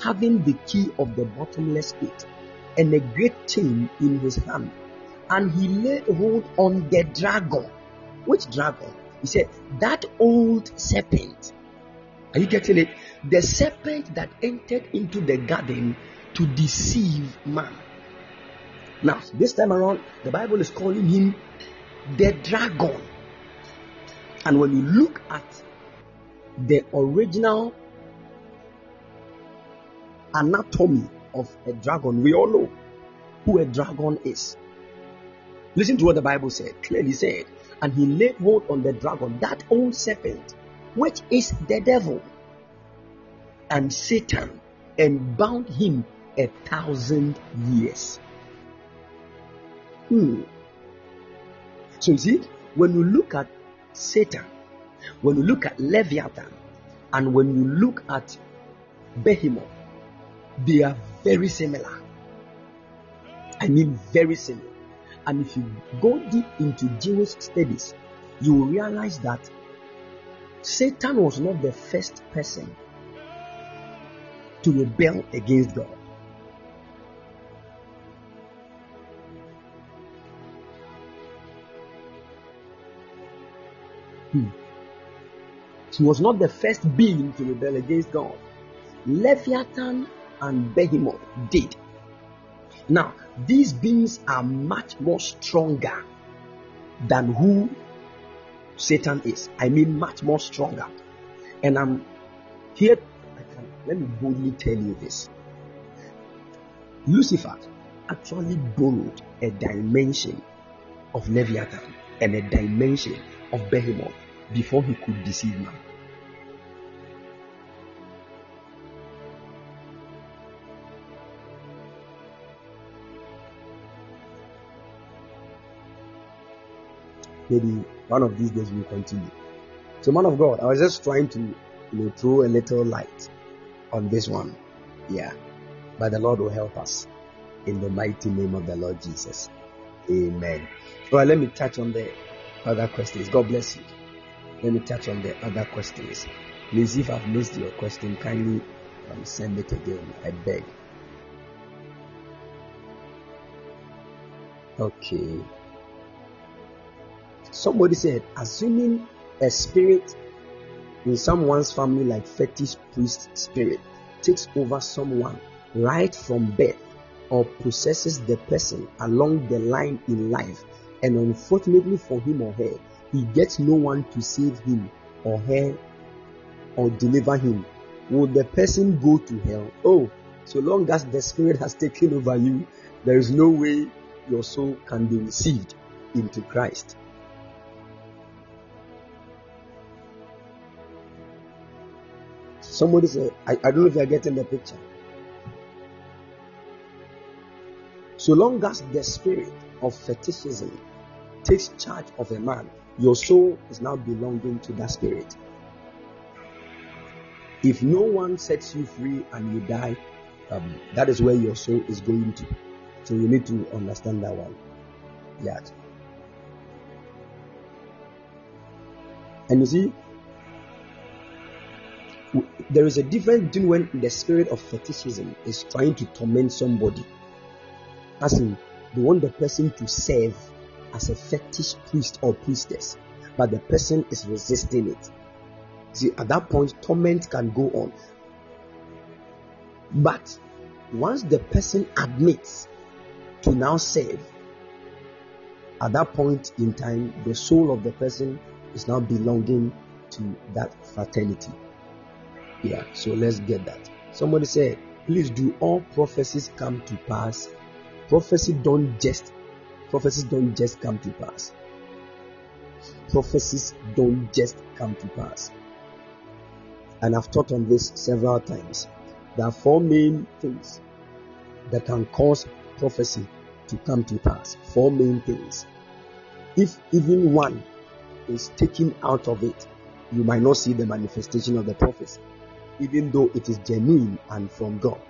having the key of the bottomless pit, and a great chain in his hand. And he laid hold on the dragon. Which dragon? He said, That old serpent are you getting it? The serpent that entered into the garden to deceive man. Now, this time around, the Bible is calling him the dragon. And when you look at the original anatomy of a dragon, we all know who a dragon is. Listen to what the Bible said. Clearly said, and he laid hold on the dragon, that old serpent which is the devil, and Satan, and bound him a thousand years. Hmm. So you see, when you look at Satan, when you look at Leviathan, and when you look at Behemoth, they are very similar. I mean, very similar. And if you go deep into Jewish studies, you will realize that Satan was not the first person to rebel against God. Hmm. He was not the first being to rebel against God. Leviathan and Behemoth did. Now, these beings are much more stronger than who Satan is. I mean, much more stronger. And I'm here. Can, let me boldly tell you this Lucifer actually borrowed a dimension of Leviathan and a dimension of Behemoth before he could deceive man. maybe one of these days we'll continue. So, man of God, I was just trying to you know throw a little light on this one. Yeah. But the Lord will help us in the mighty name of the Lord Jesus. Amen. All right, let me touch on the other questions. God bless you. Let me touch on the other questions. Please, if I've missed your question, kindly um, send it again. I beg. Okay. Somebody said, assuming a spirit in someone's family, like fetish priest spirit, takes over someone right from birth or possesses the person along the line in life, and unfortunately for him or her, he gets no one to save him or her or deliver him, will the person go to hell? Oh, so long as the spirit has taken over you, there is no way your soul can be received into Christ. Somebody say, I, I don't know if you're getting the picture. So long as the spirit of fetishism takes charge of a man, your soul is now belonging to that spirit. If no one sets you free and you die, um, that is where your soul is going to. So you need to understand that one. Yeah. And you see, there is a difference between when the spirit of fetishism is trying to torment somebody, as in they want the person to serve as a fetish priest or priestess, but the person is resisting it. See, at that point, torment can go on. But once the person admits to now serve, at that point in time, the soul of the person is now belonging to that fraternity. Yeah, so let's get that. Somebody said, please do all prophecies come to pass? Prophecy don't just prophecies don't just come to pass. Prophecies don't just come to pass. And I've taught on this several times. There are four main things that can cause prophecy to come to pass. Four main things. If even one is taken out of it, you might not see the manifestation of the prophecy, even though it is genuine and from God.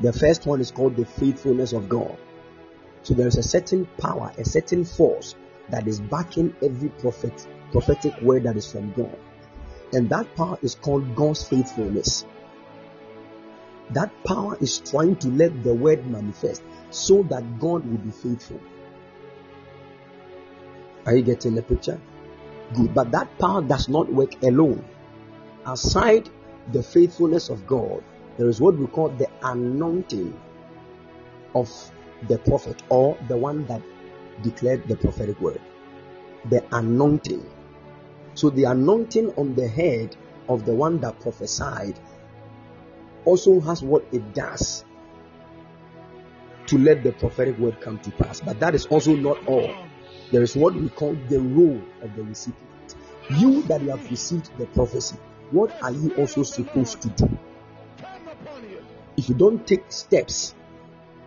The first one is called the faithfulness of God. So there is a certain power, a certain force that is backing every prophet, prophetic word that is from God. And that power is called God's faithfulness. That power is trying to let the word manifest so that God will be faithful. Are you getting the picture? Good. But that power does not work alone. Aside the faithfulness of God, there is what we call the anointing of the prophet or the one that declared the prophetic word. The anointing. So the anointing on the head of the one that prophesied also has what it does to let the prophetic word come to pass. But that is also not all. There is what we call the role of the recipient. You that you have received the prophecy, what are you also supposed to do? If you don't take steps,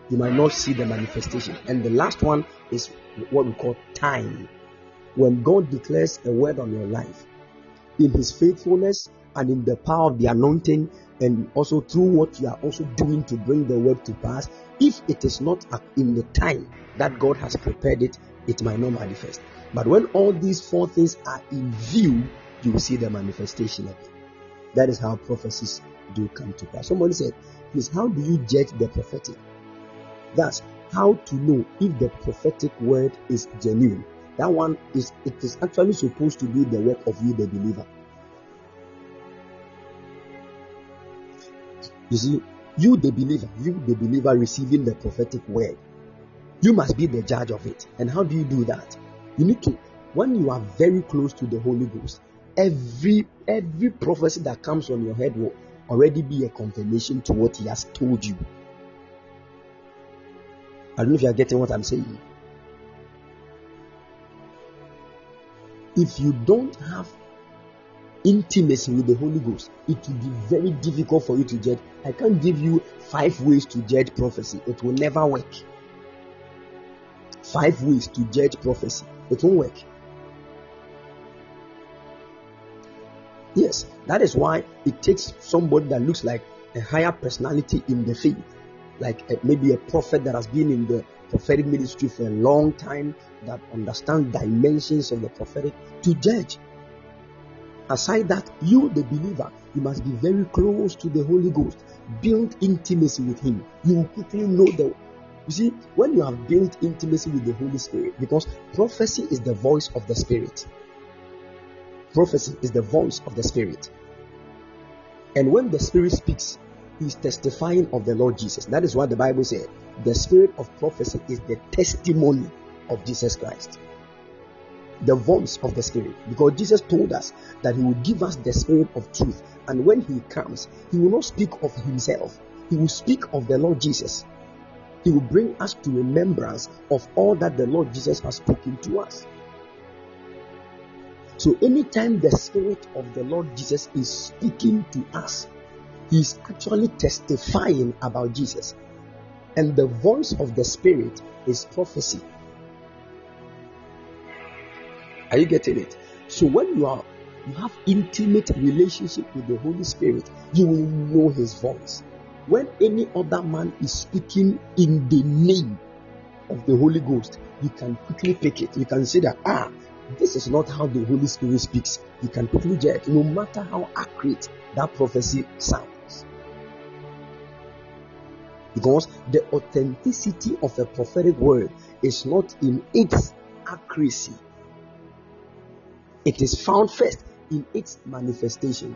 you might not see the manifestation. And the last one is what we call time. When God declares a word on your life, in His faithfulness and in the power of the anointing, and also through what you are also doing to bring the word to pass, if it is not in the time that God has prepared it, it might not manifest. But when all these four things are in view, you will see the manifestation of it. That is how prophecies do come to pass. Somebody said, Please, how do you judge the prophetic? That's how to know if the prophetic word is genuine. That one is it is actually supposed to be the work of you, the believer. You see, you the believer, you the believer receiving the prophetic word, you must be the judge of it. And how do you do that? You need to, when you are very close to the Holy Ghost, every every prophecy that comes on your head will already be a confirmation to what He has told you. I don't know if you are getting what I'm saying. If you don't have intimacy with the Holy Ghost, it will be very difficult for you to judge. I can't give you five ways to judge prophecy, it will never work. Five ways to judge prophecy, It won't work. Yes, that is why it takes somebody that looks like a higher personality in the faith, like a, maybe a prophet that has been in the prophetic ministry for a long time, that understands dimensions of the prophetic to judge. Aside that, you, the believer, you must be very close to the Holy Ghost, build intimacy with Him. You will quickly know the. You see, when you have built intimacy with the Holy Spirit, because prophecy is the voice of the Spirit. Prophecy is the voice of the Spirit. And when the Spirit speaks, is testifying of the Lord Jesus. That is what the Bible said. The Spirit of prophecy is the testimony of Jesus Christ. The voice of the Spirit. Because Jesus told us that He will give us the Spirit of truth. And when He comes, He will not speak of Himself, He will speak of the Lord Jesus. He will bring us to remembrance of all that the Lord Jesus has spoken to us. So, anytime the Spirit of the Lord Jesus is speaking to us, He is actually testifying about Jesus. And the voice of the Spirit is prophecy. Are you getting it? So, when you are you have intimate relationship with the Holy Spirit, you will know His voice. When any other man is speaking in the name of the Holy Ghost, you can quickly pick it. You can say that ah, this is not how the Holy Spirit speaks. You can quickly judge, no matter how accurate that prophecy sounds. Because the authenticity of a prophetic word is not in its accuracy, it is found first in its manifestation.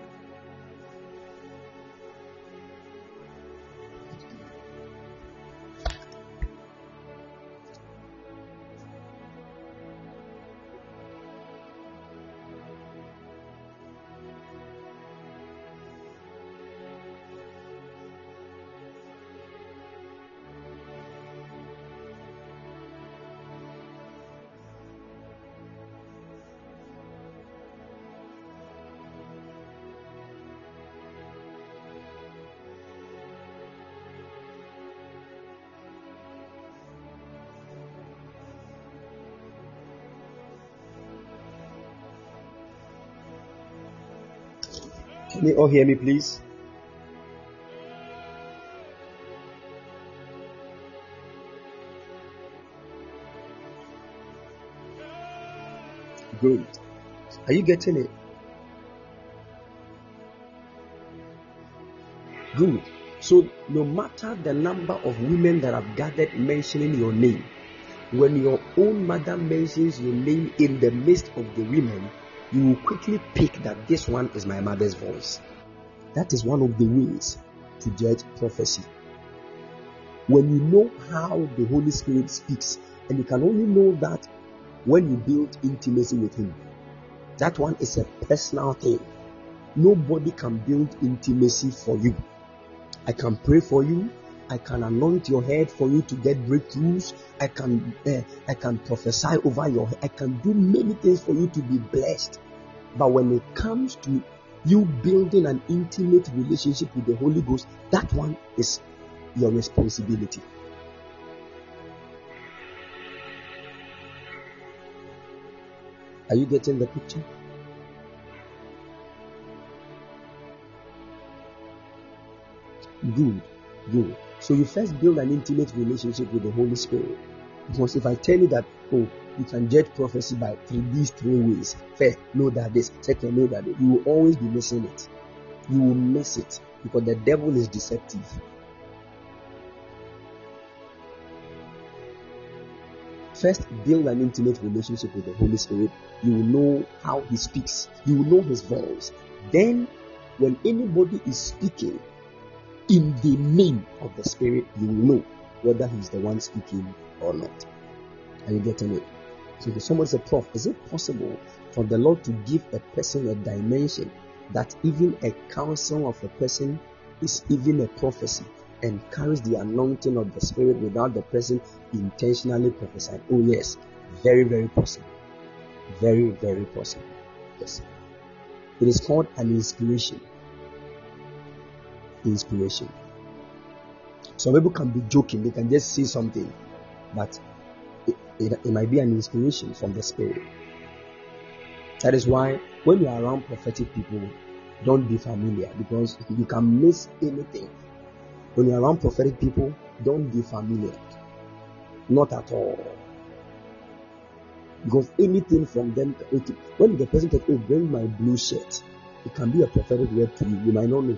Can you all hear me, please? Good. Are you getting it? Good. So, no matter the number of women that have gathered mentioning your name, when your own mother mentions your name in the midst of the women, you will quickly pick that this one is my mother's voice. That is one of the ways to judge prophecy. When you know how the Holy Spirit speaks, and you can only know that when you build intimacy with Him, that one is a personal thing. Nobody can build intimacy for you. I can pray for you. I can anoint your head for you to get breakthroughs. I can uh, I can prophesy over your head. I can do many things for you to be blessed. But when it comes to you building an intimate relationship with the Holy Ghost, that one is your responsibility. Are you getting the picture? Good, good. So you first build an intimate relationship with the Holy Spirit. Because if I tell you that, oh, you can judge prophecy by three, these three ways. First, know that this. Second, know that you will always be missing it. You will miss it because the devil is deceptive. First, build an intimate relationship with the Holy Spirit. You will know how He speaks, you will know His voice. Then, when anybody is speaking in the name of the Spirit, you will know whether He's the one speaking or not. Are you getting it? So if someone says, Prof, is it possible for the Lord to give a person a dimension that even a counsel of a person is even a prophecy and carries the anointing of the Spirit without the person intentionally prophesying? Oh, yes, very, very possible. Very, very possible. Yes. It is called an inspiration. Inspiration. Some people can be joking, they can just say something, but it, it might be an inspiration from the Spirit. That is why when you are around prophetic people, don't be familiar because you can miss anything. When you are around prophetic people, don't be familiar. Not at all. Because anything from them, when the person says, Oh, bring my blue shirt, it can be a prophetic word to you. You might not know.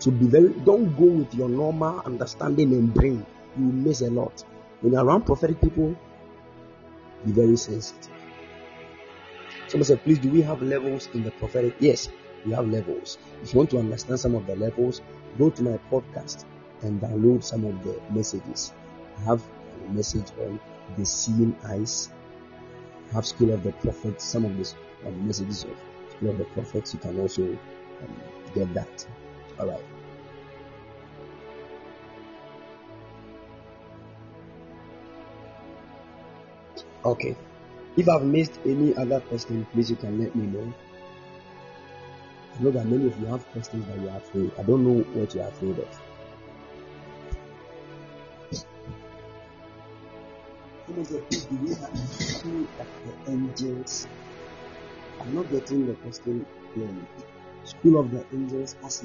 So be very, don't go with your normal understanding and brain. You miss a lot. When you're around prophetic people, be very sensitive. Someone said, please, do we have levels in the prophetic? Yes, we have levels. If you want to understand some of the levels, go to my podcast and download some of the messages. I have a message on the seeing eyes. I have School of the Prophets, some of the, messages of School of the Prophets. You can also um, get that. All right. Okay. If I've missed any other question, please you can let me know. I know that many of you have questions that you are afraid. I don't know what you are afraid of. Of the angels? I'm not getting the question clearly. School of the angels as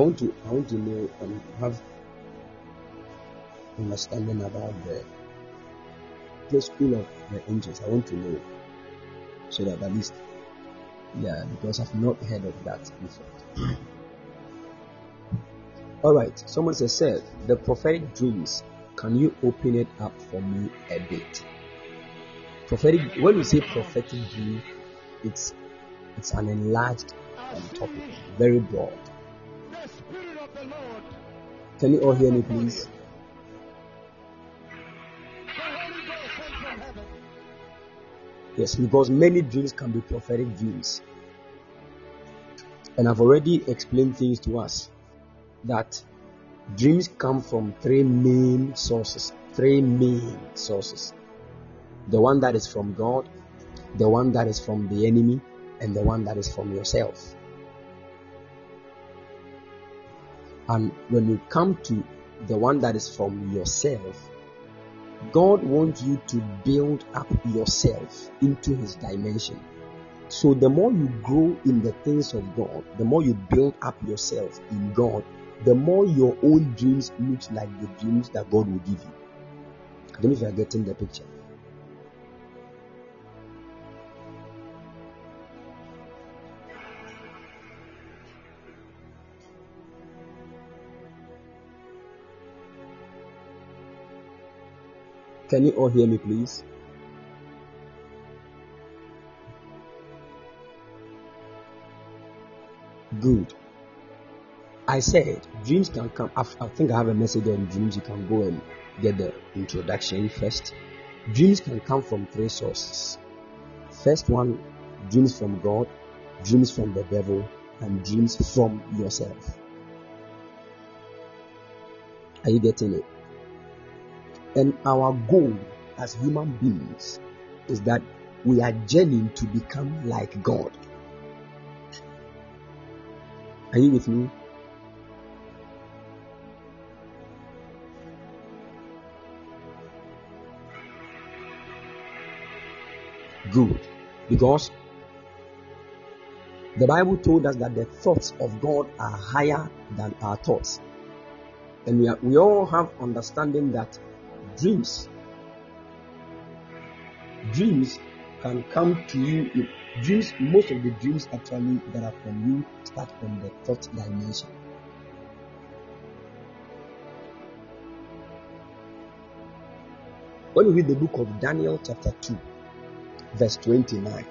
want to I want to know and have understanding about the the school of the angels. I want to know so that at least yeah, because I've not heard of that before. All right, someone says, "Sir, the prophetic dreams. Can you open it up for me a bit?" Prophetic. When we say prophetic dream, it's it's an enlarged um, topic, very broad. Can you all hear me, please? Yes, because many dreams can be prophetic dreams. And I've already explained things to us that dreams come from three main sources. Three main sources. The one that is from God, the one that is from the enemy, and the one that is from yourself. And when you come to the one that is from yourself, God wants you to build up yourself into His dimension. So the more you grow in the things of God, the more you build up yourself in God, the more your own dreams look like the dreams that God will give you. I don't know if you are getting the picture. Can you all hear me, please? Good. I said dreams can come. I think I have a message on dreams. You can go and get the introduction first. Dreams can come from three sources. First one, dreams from God, dreams from the devil, and dreams from yourself. Are you getting it? And our goal as human beings is that we are journeying to become like God. Are you with me? Good. Because the Bible told us that the thoughts of God are higher than our thoughts. And we, are, we all have understanding that dreams. Dreams can come to you dreams. Most of the dreams actually that are from you start from the thought dimension. When you read the book of daniel chapter 2 verse 29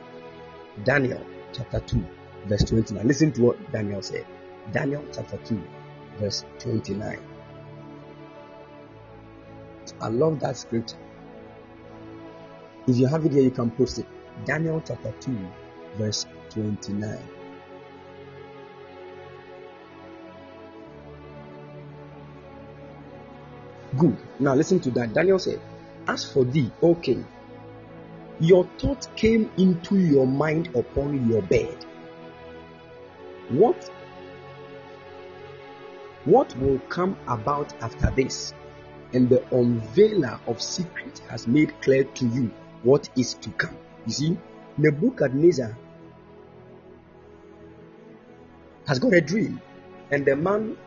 daniel chapter 2 verse 29 listen to what daniel said. Daniel chapter 2 verse 29 I love that scripture. If you have it here, you can post it. Daniel chapter 2, verse 29. Good. Now listen to that. Daniel said, As for thee, O king, your thought came into your mind upon your bed. What? What will come about after this? And the unveiler of secret has made clear to you what is to come. You see, Nebuchadnezzar has got a dream, and the man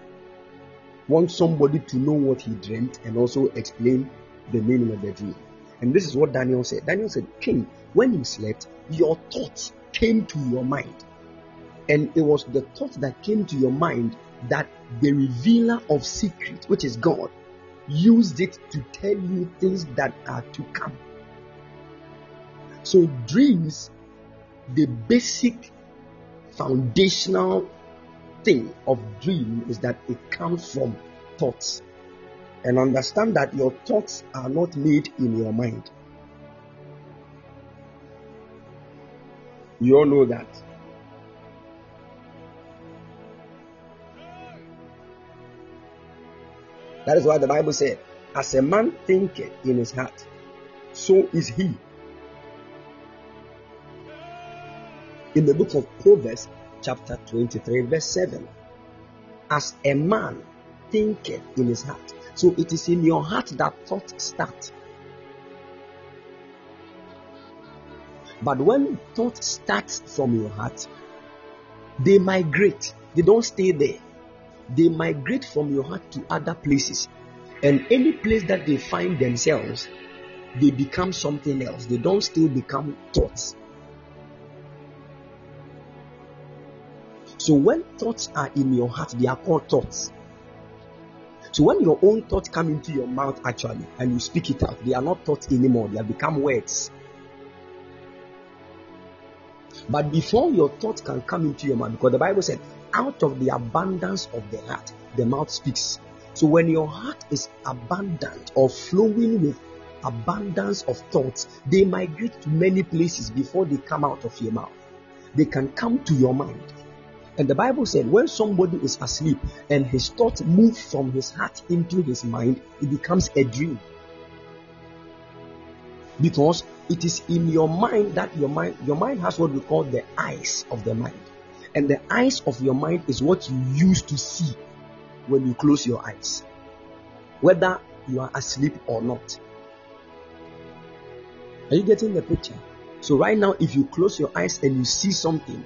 wants somebody to know what he dreamt and also explain the meaning of the dream. And this is what Daniel said. Daniel said, King, when you slept, your thoughts came to your mind. And it was the thought that came to your mind that the revealer of secret, which is God, used it to tell you things that are to come. So, dreams, the basic foundational thing of dream is that it comes from thoughts. And understand that your thoughts are not made in your mind. You all know that. That is why the Bible said, As a man thinketh in his heart, so is he. In the book of Proverbs, chapter 23, verse 7, As a man thinketh in his heart. So it is in your heart that thoughts start. But when thoughts start from your heart, they migrate. They don't stay there they migrate from your heart to other places. And any place that they find themselves, they become something else. They don't still become thoughts. So when thoughts are in your heart, they are called thoughts. So when your own thoughts come into your mouth actually and you speak it out, they are not thoughts anymore, they have become words. But before your thoughts can come into your mouth, because the Bible said, out of the abundance of the heart, the mouth speaks. So when your heart is abundant or flowing with abundance of thoughts, they migrate to many places before they come out of your mouth. They can come to your mind. And the Bible said when somebody is asleep and his thoughts move from his heart into his mind, it becomes a dream. Because it is in your mind that your mind your mind has what we call the eyes of the mind. And the eyes of your mind is what you use to see when you close your eyes, whether you are asleep or not. Are you getting the picture? So, right now, if you close your eyes and you see something,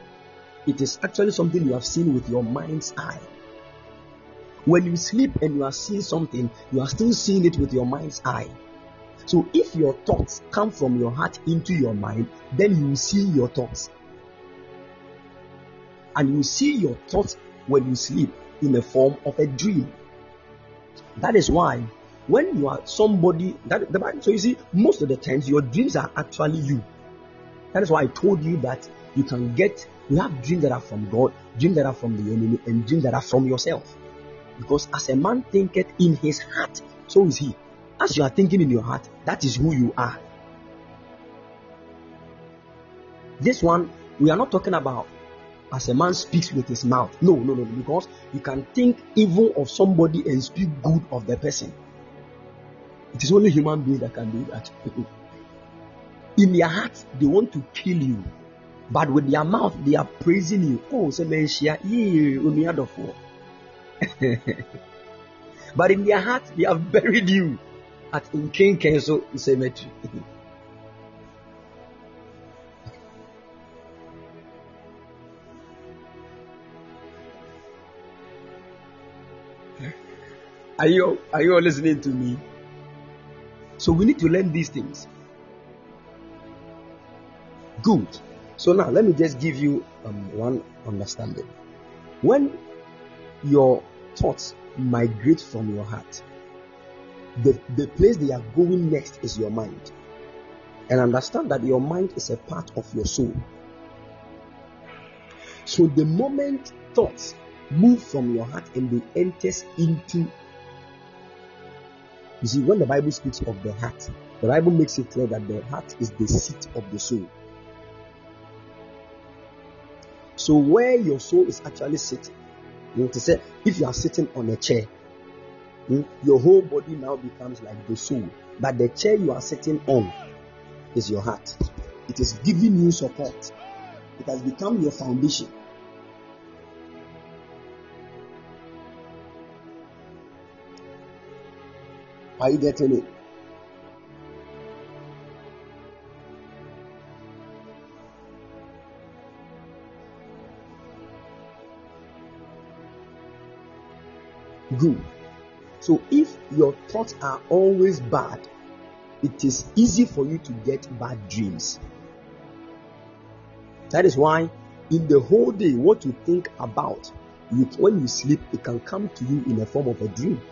it is actually something you have seen with your mind's eye. When you sleep and you are seeing something, you are still seeing it with your mind's eye. So, if your thoughts come from your heart into your mind, then you see your thoughts and you see your thoughts when you sleep in the form of a dream. That is why when you are somebody that the so you see, most of the times your dreams are actually you. That is why I told you that you can get you have dreams that are from God, dreams that are from the enemy, and dreams that are from yourself. Because as a man thinketh in his heart, so is he. As you are thinking in your heart, that is who you are. This one, we are not talking about as a man speaks with his mouth. No, no, no, because you can think evil of somebody and speak good of the person. It is only human beings that can do that. In their heart, they want to kill you, but with their mouth, they are praising you. Oh, But in their heart, they have buried you at King Kenzo Cemetery. Are you are you all listening to me? So we need to learn these things. Good. So now let me just give you um, one understanding. When your thoughts migrate from your heart, the, the place they are going next is your mind. And understand that your mind is a part of your soul. So the moment thoughts move from your heart and they enters into you see, when the Bible speaks of the heart, the Bible makes it clear that the heart is the seat of the soul. So, where your soul is actually sitting, you know, to say, if you are sitting on a chair? Hmm? Your whole body now becomes like the soul, but the chair you are sitting on is your heart. It is giving you support. It has become your foundation. Are you getting it? Good. So if your thoughts are always bad, it is easy for you to get bad dreams. That is why in the whole day, what you think about, you, when you sleep, it can come to you in the form of a dream.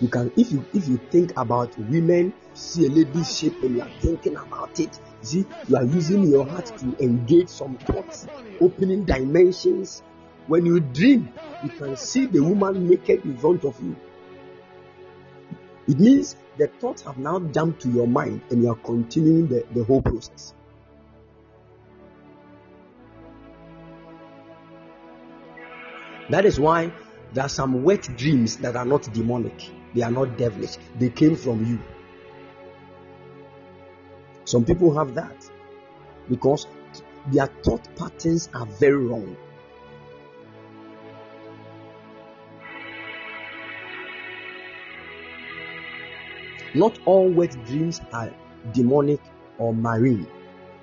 You can, if you if you think about women, see a lady shape and you are thinking about it. See, you are using your heart to engage some thoughts, opening dimensions. When you dream, you can see the woman naked in front of you. It means the thoughts have now jumped to your mind and you are continuing the, the whole process. That is why there are some wet dreams that are not demonic, they are not devilish, they came from you. Some people have that because their thought patterns are very wrong. Not all wet dreams are demonic or marine.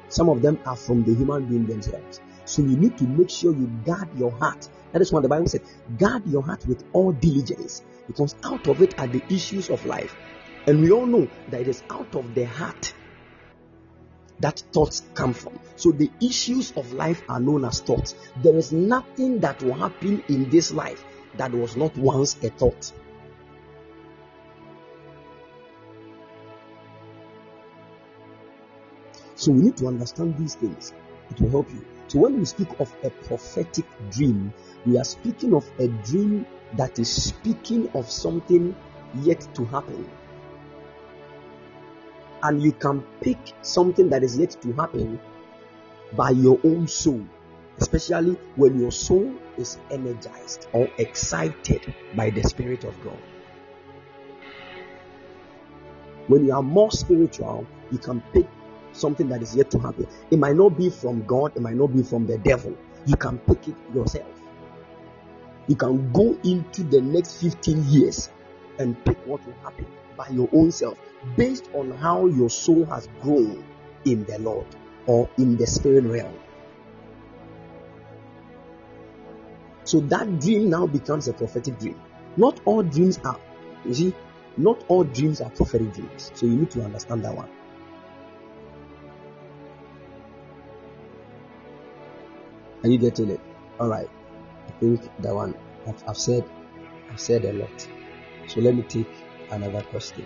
Some of them are from the human being themselves. So you need to make sure you guard your heart. That is what the Bible said. Guard your heart with all diligence, because out of it are the issues of life. And we all know that it is out of the heart that thoughts come from. So the issues of life are known as thoughts. There is nothing that will happen in this life that was not once a thought. So we need to understand these things. It will help you. So when we speak of a prophetic dream, we are speaking of a dream that is speaking of something yet to happen. And you can pick something that is yet to happen by your own soul, especially when your soul is energized or excited by the Spirit of God. When you are more spiritual, you can pick something that is yet to happen. It might not be from God, it might not be from the devil. You can pick it yourself. You can go into the next 15 years and pick what will happen by your own self based on how your soul has grown in the Lord or in the spirit realm. So that dream now becomes a prophetic dream. Not all dreams are, you see, not all dreams are prophetic dreams. So you need to understand that one. Are you getting it? All right. I think that one I've, I've said I've said a lot. So let me take another question.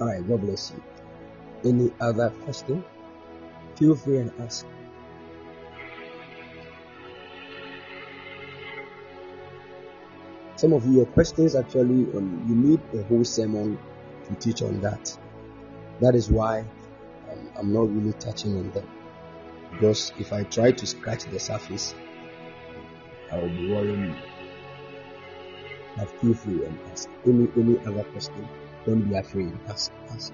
All right. God bless you. Any other question? Feel free and ask. Some of your questions actually, um, you need a whole sermon to teach on that. That is why um, I'm not really touching on them. Because if I try to scratch the surface, I will be worrying you. But feel free and ask any any other question. Don't be afraid. Ask, ask.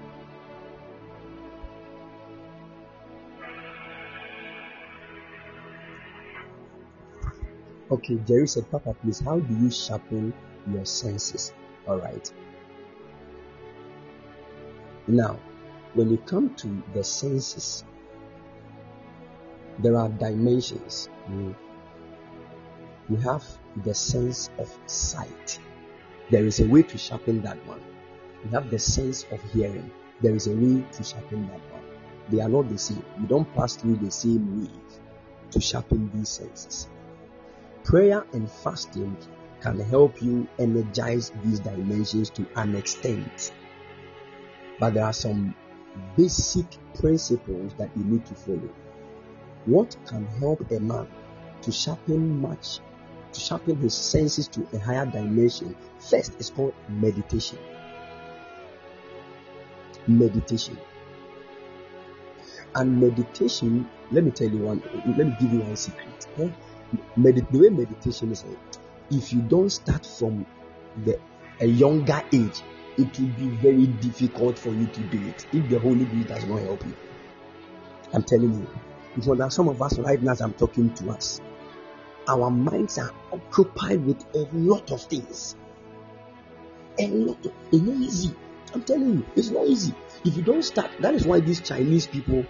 Okay, Jerry said, Papa, please, how do you sharpen your senses? All right. Now, when you come to the senses, there are dimensions. You, you have the sense of sight. There is a way to sharpen that one. You have the sense of hearing. There is a way to sharpen that one. They are not the same. You don't pass through the same way to sharpen these senses. Prayer and fasting can help you energize these dimensions to an extent. But there are some basic principles that you need to follow. What can help a man to sharpen much, to sharpen his senses to a higher dimension? First is called meditation. Meditation. And meditation, let me tell you one, let me give you one secret. Medi- the way meditation is, if you don't start from the a younger age, it will be very difficult for you to do it if the Holy Spirit does not help you. I'm telling you. Because are some of us right now as I'm talking to us, our minds are occupied with a lot of things. A lot of it's not easy. I'm telling you, it's not easy. If you don't start, that is why these Chinese people,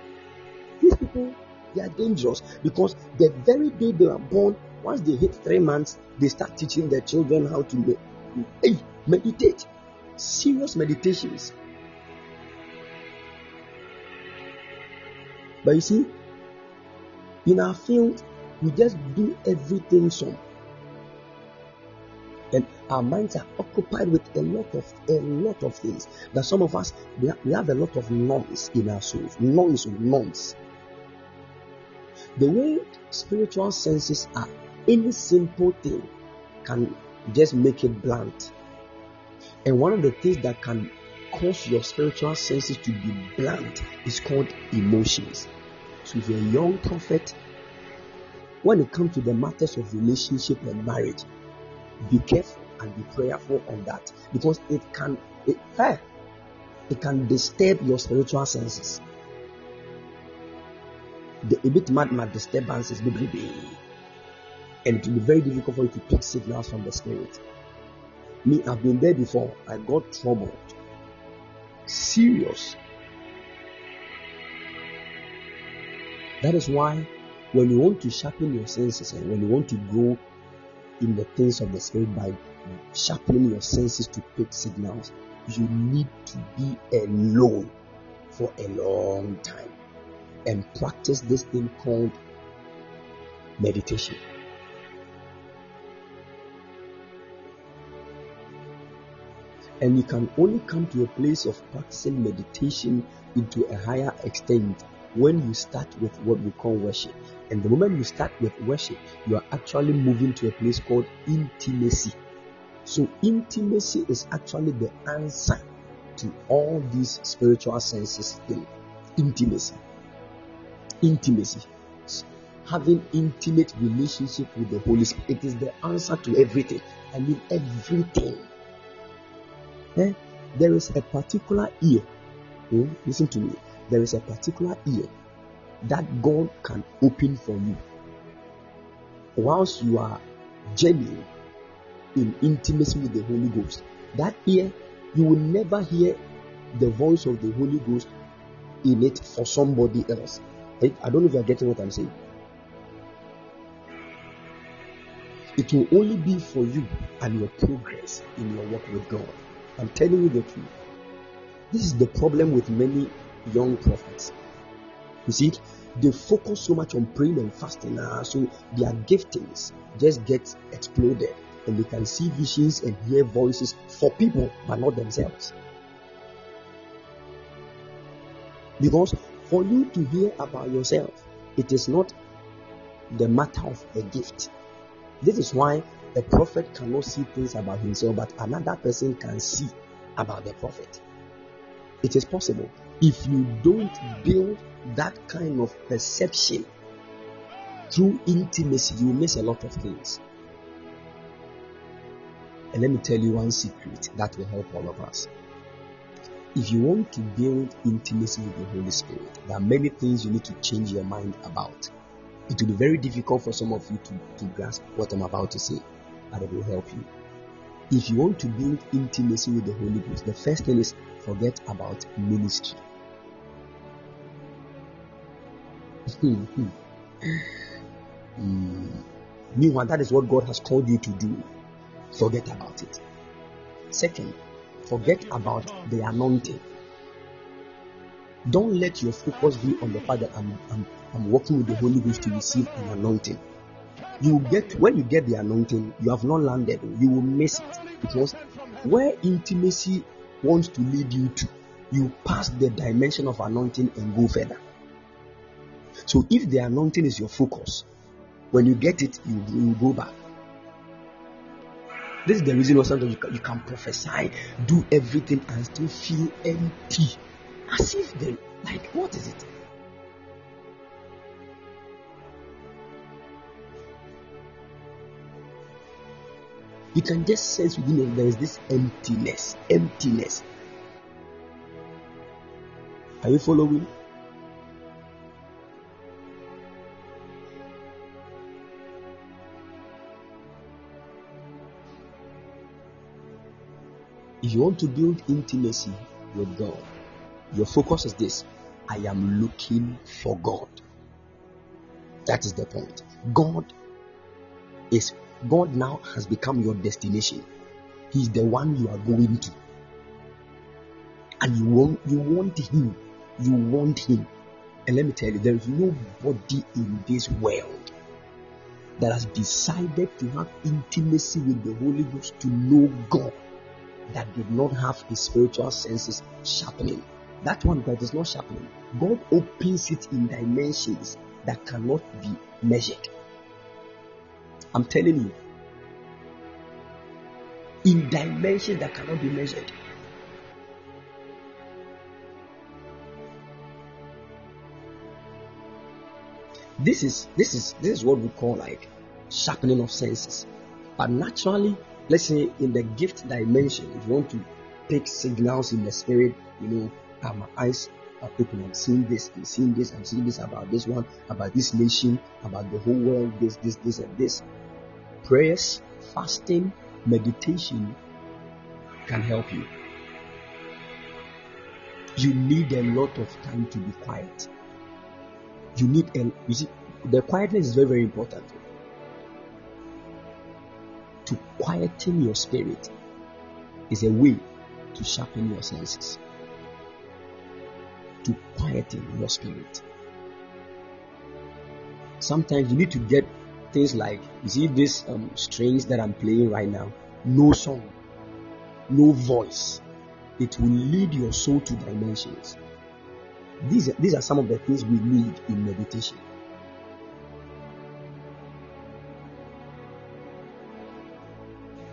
these people, they are dangerous because the very day they are born, once they hit three months, they start teaching their children how to me- hey, meditate. Serious meditations. But you see, in our field, we just do everything some. And our minds are occupied with a lot of a lot of things. That some of us we have, we have a lot of noise in our souls, noise noise. The way spiritual senses are, any simple thing can just make it blunt. And one of the things that can cause your spiritual senses to be blunt is called emotions. So if you're a young prophet, when it comes to the matters of relationship and marriage, be careful and be prayerful on that because it can it, it can disturb your spiritual senses. The a bit mad mad disturbances, and it will be very difficult for you to pick signals from the spirit. Me, I've been there before. I got troubled. Serious. That is why when you want to sharpen your senses and when you want to grow in the things of the spirit by sharpening your senses to pick signals, you need to be alone for a long time and practice this thing called meditation. And you can only come to a place of practicing meditation into a higher extent when you start with what we call worship. And the moment you start with worship, you are actually moving to a place called intimacy. So, intimacy is actually the answer to all these spiritual senses thing. Intimacy. Intimacy. Having intimate relationship with the Holy Spirit. It is the answer to everything. I mean everything. Eh? There is a particular ear. Hmm? Listen to me. There is a particular ear that God can open for you. Whilst you are journeying in intimacy with the Holy Ghost, that ear, you will never hear the voice of the Holy Ghost in it for somebody else. I don't know if you are getting what I'm saying. It will only be for you and your progress in your work with God. I'm telling you the truth. This is the problem with many young prophets. You see, they focus so much on praying and fasting now, so their giftings just get exploded, and they can see visions and hear voices for people, but not themselves. Because for you to hear about yourself, it is not the matter of a gift. This is why a prophet cannot see things about himself, but another person can see about the prophet. It is possible. If you don't build that kind of perception through intimacy, you miss a lot of things. And let me tell you one secret that will help all of us. If you want to build intimacy with the Holy Spirit, there are many things you need to change your mind about. It will be very difficult for some of you to, to grasp what I'm about to say, but it will help you. If you want to build intimacy with the Holy Ghost, the first thing is forget about ministry. Hmm. Meanwhile, that is what God has called you to do. Forget about it. Second, forget about the anointing. Don't let your focus be on the fact that I'm, I'm, I'm working with the Holy Ghost to receive an anointing. You get when you get the anointing, you have not landed. You will miss it because where intimacy wants to lead you to, you pass the dimension of anointing and go further. So if the anointing is your focus, when you get it, you, you go back. This is the reason why sometimes you can, you can prophesy, do everything, and still feel empty. As if the like, what is it? You can just sense within you there is this emptiness, emptiness. Are you following? You want to build intimacy with God, your focus is this I am looking for God. That is the point. God is God now has become your destination. He's the one you are going to. And you want you want him. You want him. And let me tell you, there is nobody in this world that has decided to have intimacy with the Holy Ghost to know God that did not have his spiritual senses sharpening. That one that is not sharpening, God opens it in dimensions that cannot be measured. I'm telling you, in dimensions that cannot be measured. This is this is this is what we call like sharpening of senses. But naturally, let's say in the gift dimension, if you want to pick signals in the spirit, you know, uh, my eyes are open. I'm seeing this, I'm seeing this, I'm seeing this about this one, about this nation, about the whole world, this, this, this, and this. Prayers, fasting, meditation can help you. You need a lot of time to be quiet. You need a you see the quietness is very, very important to quieten your spirit is a way to sharpen your senses, to quieten your spirit. Sometimes you need to get things like you see these um, strings that I'm playing right now, no song, no voice. It will lead your soul to dimensions. These, these are some of the things we need in meditation.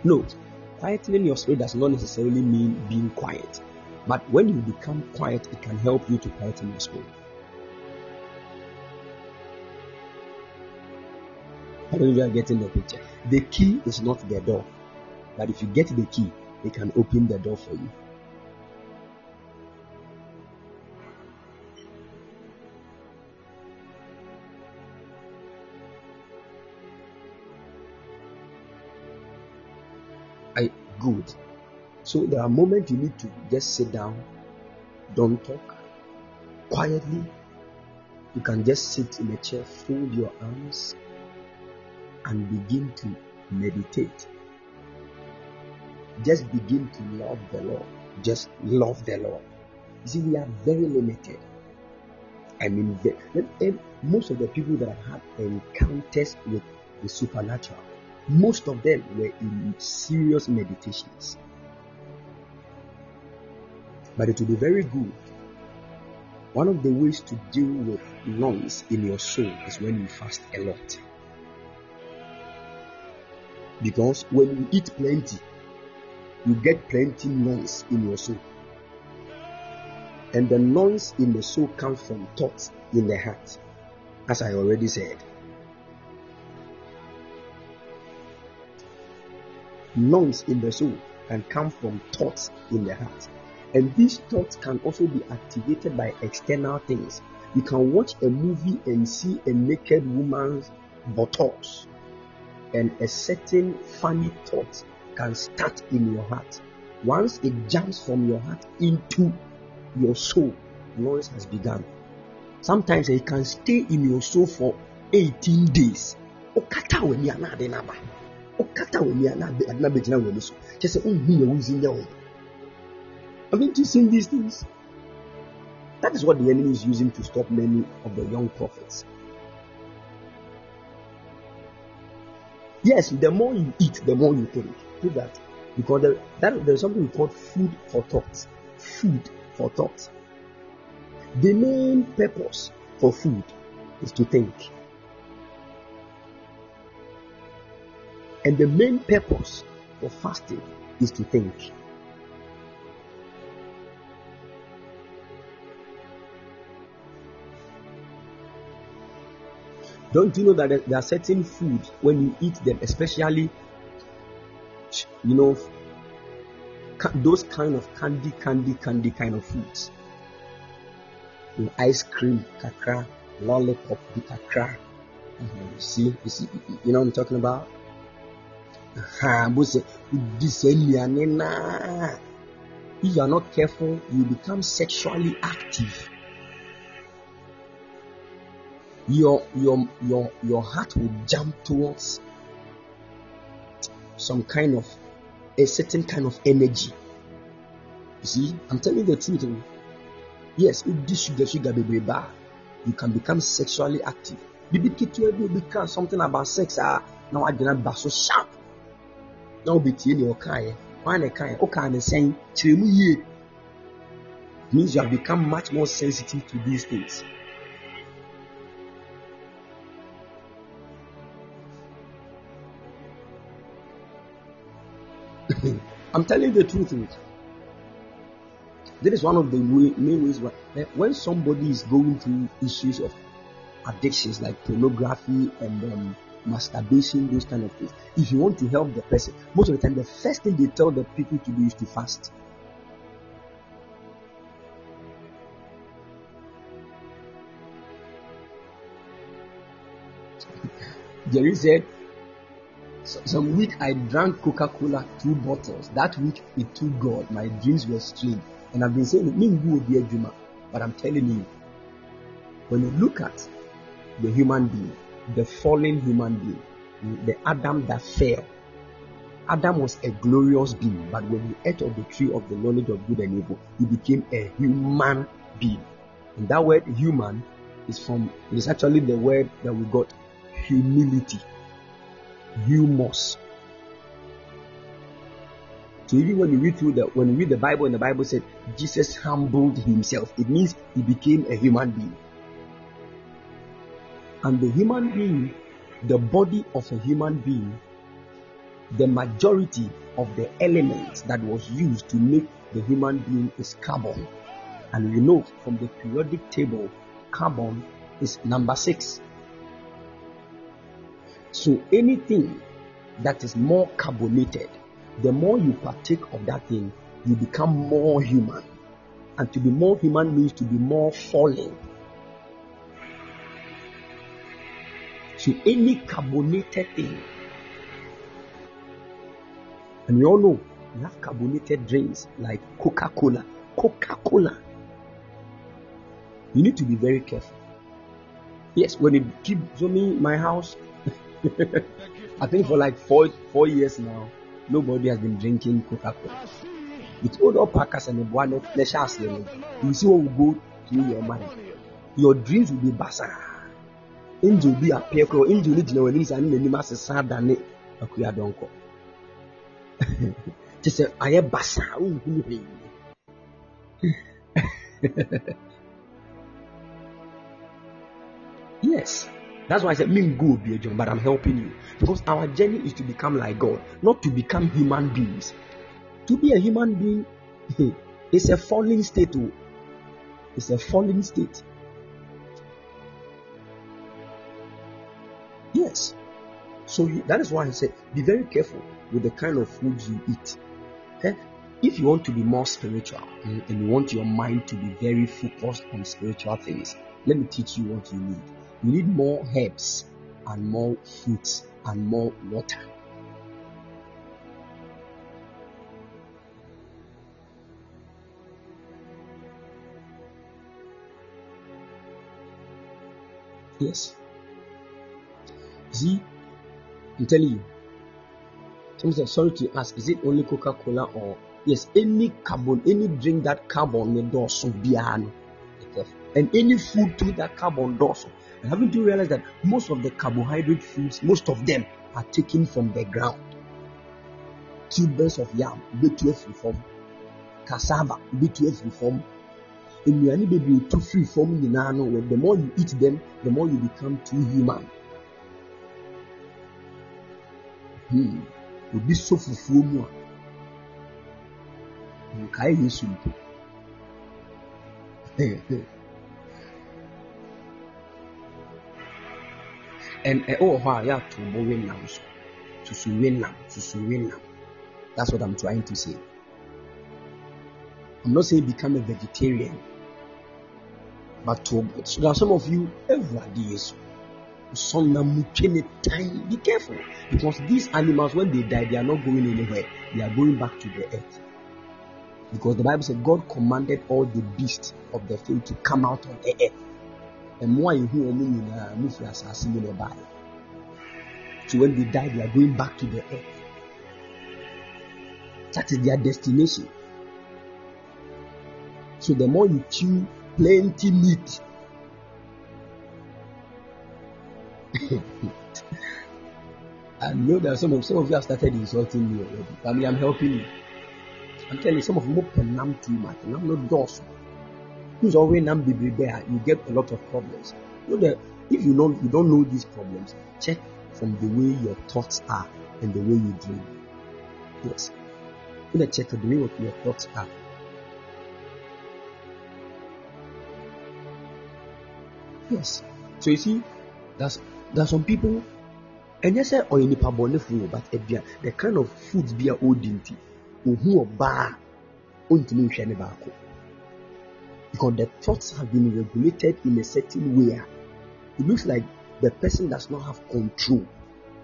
Note, quietening your spirit does not necessarily mean being quiet. But when you become quiet, it can help you to quieten your spirit. I don't know if you are getting the picture. The key is not the door. But if you get the key, it can open the door for you. Good. So there are moments you need to just sit down, don't talk, quietly. You can just sit in a chair, fold your arms, and begin to meditate. Just begin to love the Lord. Just love the Lord. You see, we are very limited. I mean, most of the people that have had encounters with the supernatural, most of them were in serious meditations. But it will be very good. One of the ways to deal with noise in your soul is when you fast a lot. Because when you eat plenty, you get plenty noise in your soul. And the noise in the soul comes from thoughts in the heart, as I already said. Noise in the soul can come from thoughts in the heart. And these thoughts can also be activated by external things. You can watch a movie and see a naked woman's buttocks, and a certain funny thought can start in your heart. Once it jumps from your heart into your soul, noise has begun. Sometimes it can stay in your soul for 18 days. N'aba. Okata w'ani ana w'ani so. Kyerɛ sɛ onhu yɛ wuzi nyɛ wo. Haven't you seen these things? That is what the enemy is using to stop many of the young prophets. Yes, the more you eat, the more you think. Do that. Because there, that, there's something we call food for thought. Food for thought. The main purpose for food is to think. And the main purpose for fasting is to think. Don't you know that there are certain foods when you eat them, especially you know, those kind of candy, candy, candy kind of foods. You know, ice cream, kakra, lollipop, kakra. Mhm, You see, you see, you know what I'm talking about? But say, this aduane naa. If you are not careful, you become sexually active. Your your your your heart will jump towards some kind of a certain kind of energy. You see, I'm telling the truth. oh. Yes, if this sugar sugar baby bar, you can become sexually active. Bibi ketewa bi obi ka something about sex ah na wadwena ba so sharp. Na obi tie deɛ ɔkaeɛ. Hwan na ɛkaeɛ? Ɔkaa ne sɛn? Kyerɛ mu yie. Means you have become much more sensitive to these things. I'm telling you the truth. That is one of the way, main ways why, when somebody is going through issues of addictions like pornography and um, masturbation, those kind of things. If you want to help the person, most of the time, the first thing they tell the people to do is to fast. Jerry said, Some week I drank Coca Cola two bottles. That week it took God. My dreams were strange. And I've been saying, "Me ngu obi adwuma." but I'm telling you, when you look at the human being, the fallen human being, the Adam that fell, Adam was a glorious being, but when he ate of the tree of the knowledge of good and evil, he became a human being. And that word human is from, it is actually the word that we got humility, humus. So even when you read through the when you read the Bible and the Bible said Jesus humbled himself, it means he became a human being. And the human being, the body of a human being, the majority of the elements that was used to make the human being is carbon. And we know from the periodic table, carbon is number six. So anything that is more carbonated, the more you partake of that thing, you become more human. And to be more human means to be more fallen. So any carbonated thing, and we all know we have carbonated drinks like Coca Cola. Coca Cola. You need to be very careful. Yes, when it keeps me my house, I think for like four four years now, nobody has been drinking Coca Cola. It's all the packers and one of pleasures, you see what will go through your mind. Your dreams will be bazaar. Angel will be a pecker, angel will be a and then you must say, Dane, Akuya Donko. Just say, I am bazaar. Yes. That's why I said, "Me go be a John, but I'm helping you because our journey is to become like God, not to become human beings. To be a human being is a falling state. oh. It's a falling state. So you, that is why I said, be very careful with the kind of foods you eat. Eh? If you want to be more spiritual mm, and you want your mind to be very focused on spiritual things, let me teach you what you need. You need more herbs and more fruits and more water. Yes. See, I'm telling you. Someone said, sorry to ask, is it only Coca Cola or yes, any carbon, any drink that carbon may do so biano. And any food too that carbon does. And haven't you realized that most of the carbohydrate foods, most of them are taken from the ground? Tubers of yam, betu free from cassava, betu free from nnuane bebree tu free from nyinaa no the more you eat them the more you become too human obi so fufuo mu a nkae yesu mpo ɛwɔ hɔ a yɛato bɔ wenam so susu wenam susu wenam That's what I'm trying to say. I'm not saying become a vegetarian, but to, so some of you every day. Time. Be careful because these animals, when they die, they are not going anywhere. They are going back to the earth. Because the Bible said God commanded all the beasts of the field to come out on the earth. And you hear move So when they die, they are going back to the earth. That is their destination. So the more you chew plenty meat, I know that some of some of you have started insulting me already. I mean, I'm helping you. I'm telling you, some of you nam too much, and I'm not dorsal. Who's always nam there, you get a lot of problems. You know that if you know you don't know these problems, check from the way your thoughts are and the way you dream. Yes. You know, check the way what your thoughts are. Yes. So you see, that's there's some people ɛnyɛ sɛ ɔyɛ nipa bɔnefo but aduan the kind of food bi a ɔdi nti ohu ɔbaa because the thoughts have been regulated in a certain way it looks like the person does not have control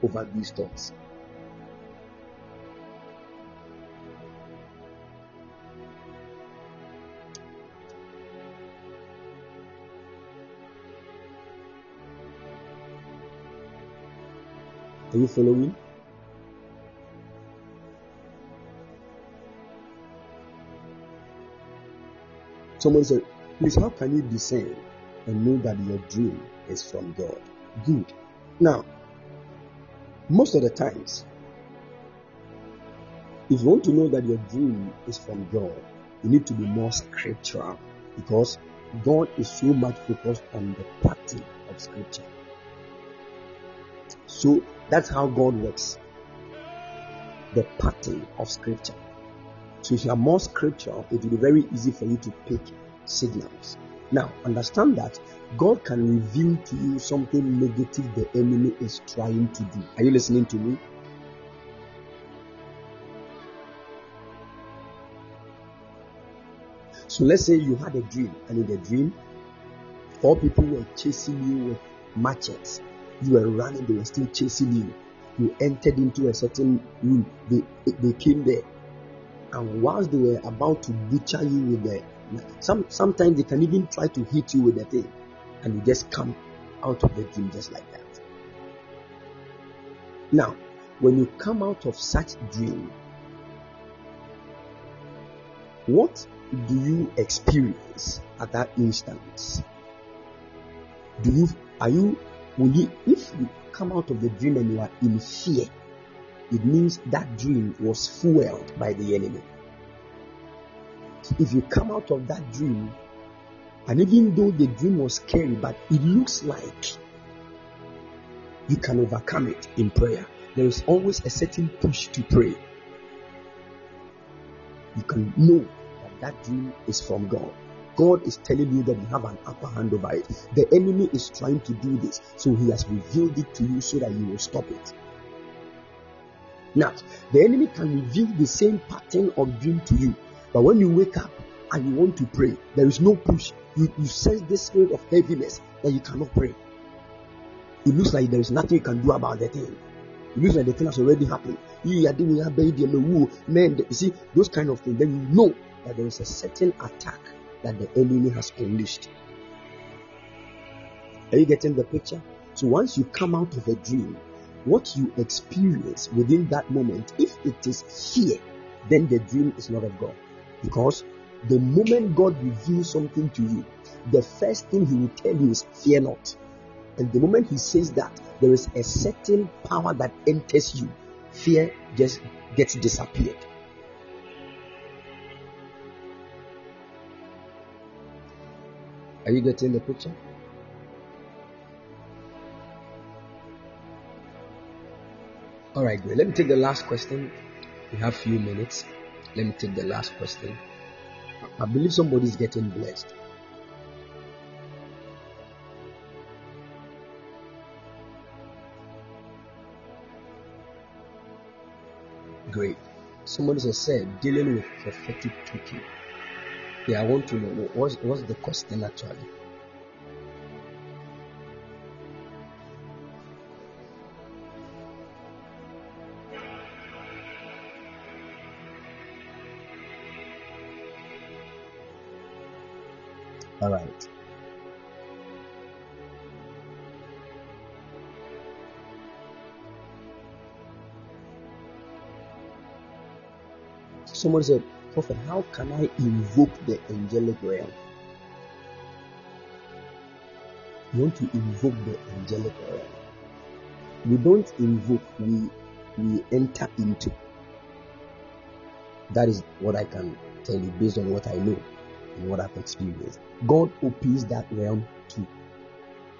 over these thoughts. Are you following? Someone said, Please, how can you discern and know that your dream is from God? Good. Now, most of the times, if you want to know that your dream is from God, you need to be more scriptural because God is so much focused on the pattern of scripture. So that's how God works. The pattern of scripture. So if you are more scripture, it will be very easy for you to pick signals. Now, understand that God can reveal to you something negative the enemy is trying to do. Are you listening to me? So let's say you had a dream, and in the dream, four people were chasing you with machetes you were running, they were still chasing you. You entered into a certain room, they, they came there. And whilst they were about to butcher you with the some sometimes they can even try to hit you with the thing, and you just come out of the dream just like that. Now, when you come out of such dream, what do you experience at that instant? Do you are you will you, if you come out of the dream and you are in fear, it means that dream was fueled by the enemy. If you come out of that dream, and even though the dream was scary, but it looks like you can overcome it in prayer, there is always a certain push to pray. You can know that that dream is from God. God is telling you that you have an upper hand over it. The enemy is trying to do this, so he has revealed it to you so that you will stop it. Now, the enemy can reveal the same pattern of dream to you, but when you wake up and you want to pray, there is no push. You, you sense this spirit of heaviness that you cannot pray. It looks like there is nothing you can do about the thing. It looks like the thing has already happened. You see, those kind of things, then you know that there is a certain attack that the enemy has unleashed. Are you getting the picture? So once you come out of a dream, what you experience within that moment, if it is fear, then the dream is not of God. Because the moment God reveals something to you, the first thing He will tell you is fear not. And the moment He says that, there is a certain power that enters you. Fear just gets disappeared. Are you getting the picture? All right, great. Let me take the last question. We have few minutes. Let me take the last question. I believe somebody is getting blessed. Great. Somebody said, "Sir, dealing with prophetic talking." Yeah, I want to know what's what's the question actually. All right. Someone said, Prophet, how can I invoke the angelic realm? You want to invoke the angelic realm. We don't invoke, we we enter into. That is what I can tell you based on what I know and what I've experienced. God opens that realm to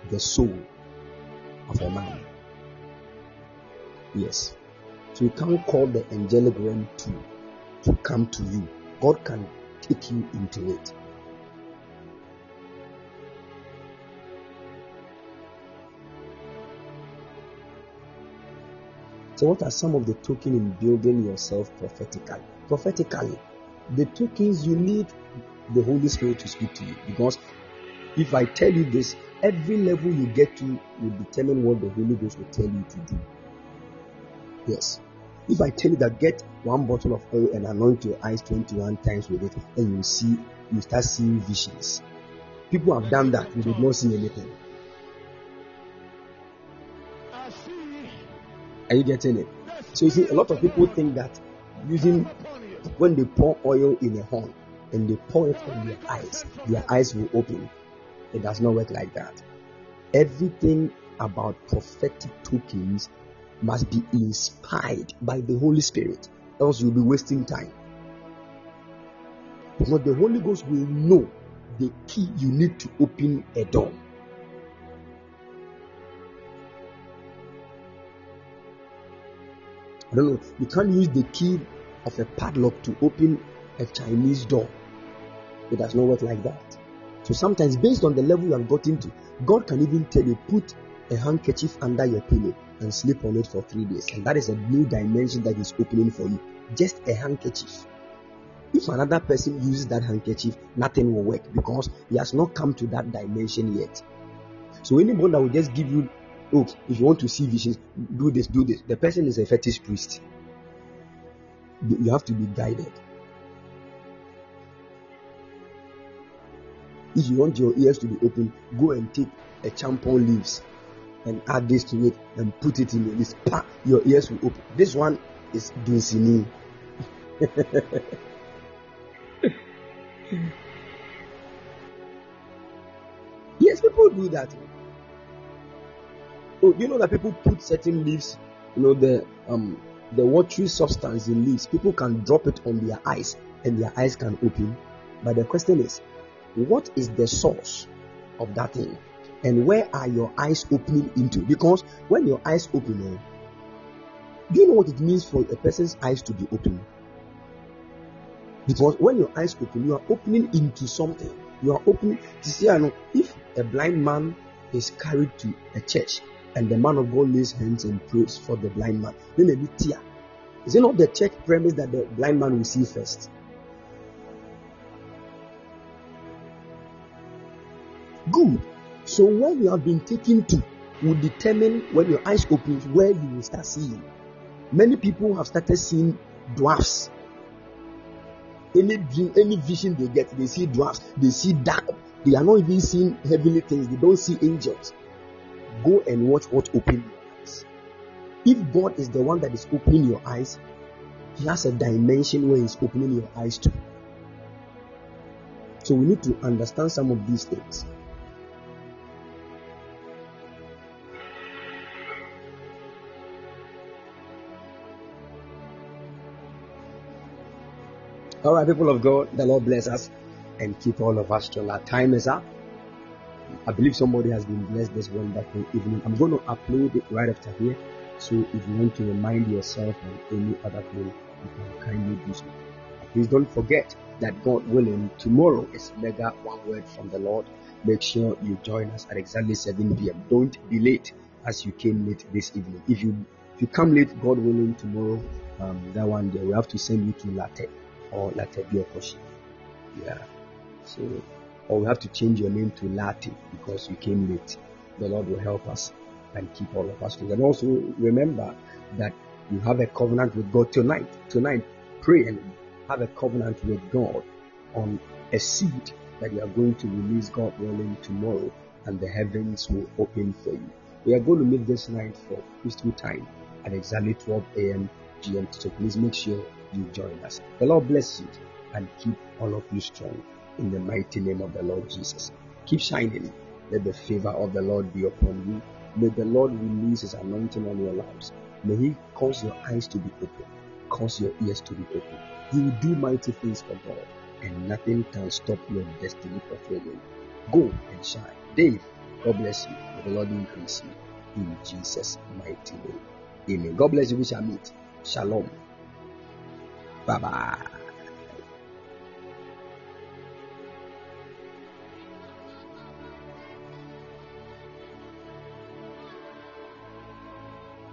the soul of a man. Yes. So you can't call the angelic realm to to come to you. God can take you into it. So, what are some of the tokens in building yourself prophetically? Prophetically, the tokens you need the Holy Spirit to speak to you. Because if I tell you this, every level you get to will determine what the Holy Ghost will tell you to do. Yes. If I tell you that get one bottle of oil and anoint your eyes 21 times with it, and you see, you start seeing visions. People have done that, you did not see anything. Are you getting it? So you see, a lot of people think that using when they pour oil in a horn and they pour it on their eyes, their eyes will open. It does not work like that. Everything about prophetic tokens must be inspired by the Holy Spirit, else you'll be wasting time. Because the Holy Ghost will know the key you need to open a door. I don't know, you can't use the key of a padlock to open a Chinese door. It does not work like that. So sometimes, based on the level you have gotten to, God can even tell you, put a handkerchief under your pillow and sleep on it for three days. And that is a new dimension that is opening for you. Just a handkerchief. If another person uses that handkerchief, nothing will work because he has not come to that dimension yet. So anyone that will just give you, oh, if you want to see visions, do this, do this. The person is a fetish priest. You have to be guided. If you want your ears to be open, go and take a champon leaves and add this to it and put it in your ears. Your ears will open. This one is Dunsini. yes, people do that. Oh, you know that people put certain leaves, you know, the um the watery substance in leaves, people can drop it on their eyes and their eyes can open. But the question is, what is the source of that thing? And where are your eyes opening into? Because when your eyes open, oh, do you know what it means for a person's eyes to be open? Because when your eyes open, you are opening into something. You are opening to see. I know if a blind man is carried to a church and the man of God lays hands and prays for the blind man, then they need tear. Is it not the church premise that the blind man will see first? Good. So where you have been taken to will determine when your eyes open where you will start seeing. Many people have started seeing dwarfs. Any dream, any vision they get, they see dwarfs, they see dark. They are not even seeing heavenly things, they don't see angels. Go and watch what opens your eyes. If God is the one that is opening your eyes, He has a dimension where He's opening your eyes to. So we need to understand some of these things. All right, people of God, the Lord bless us and keep all of us till our time is up. I believe somebody has been blessed this wonderful evening. I'm going to upload it right after here. So if you want to remind yourself of any other thing, you can kindly do so. Please don't forget that God willing, tomorrow is mega one word from the Lord. Make sure you join us at exactly 7 p.m. Don't be late as you came late this evening. If you if you come late, God willing, tomorrow um, that one day we have to send you to Latte or Latte Biokoshi. Yeah. So, or we have to change your name to Lati because you came late. The Lord will help us and keep all of us together. And also remember that you have a covenant with God tonight. Tonight, pray and have a covenant with God on a seed that you are going to release God willing tomorrow and the heavens will open for you. We are going to meet this night for Christian time at exactly 12 a.m. GMT. So please make sure you join us. The Lord bless you and keep all of you strong in the mighty name of the Lord Jesus. Keep shining. Let the favor of the Lord be upon you. May the Lord release His anointing on your lives. May He cause your eyes to be open, cause your ears to be open. You will do mighty things for God, and nothing can stop your destiny fulfilling. Go and shine. Dave, God bless you. May the Lord increase you in Jesus' mighty name. Amen. God bless you. We shall meet. Shalom. 爸爸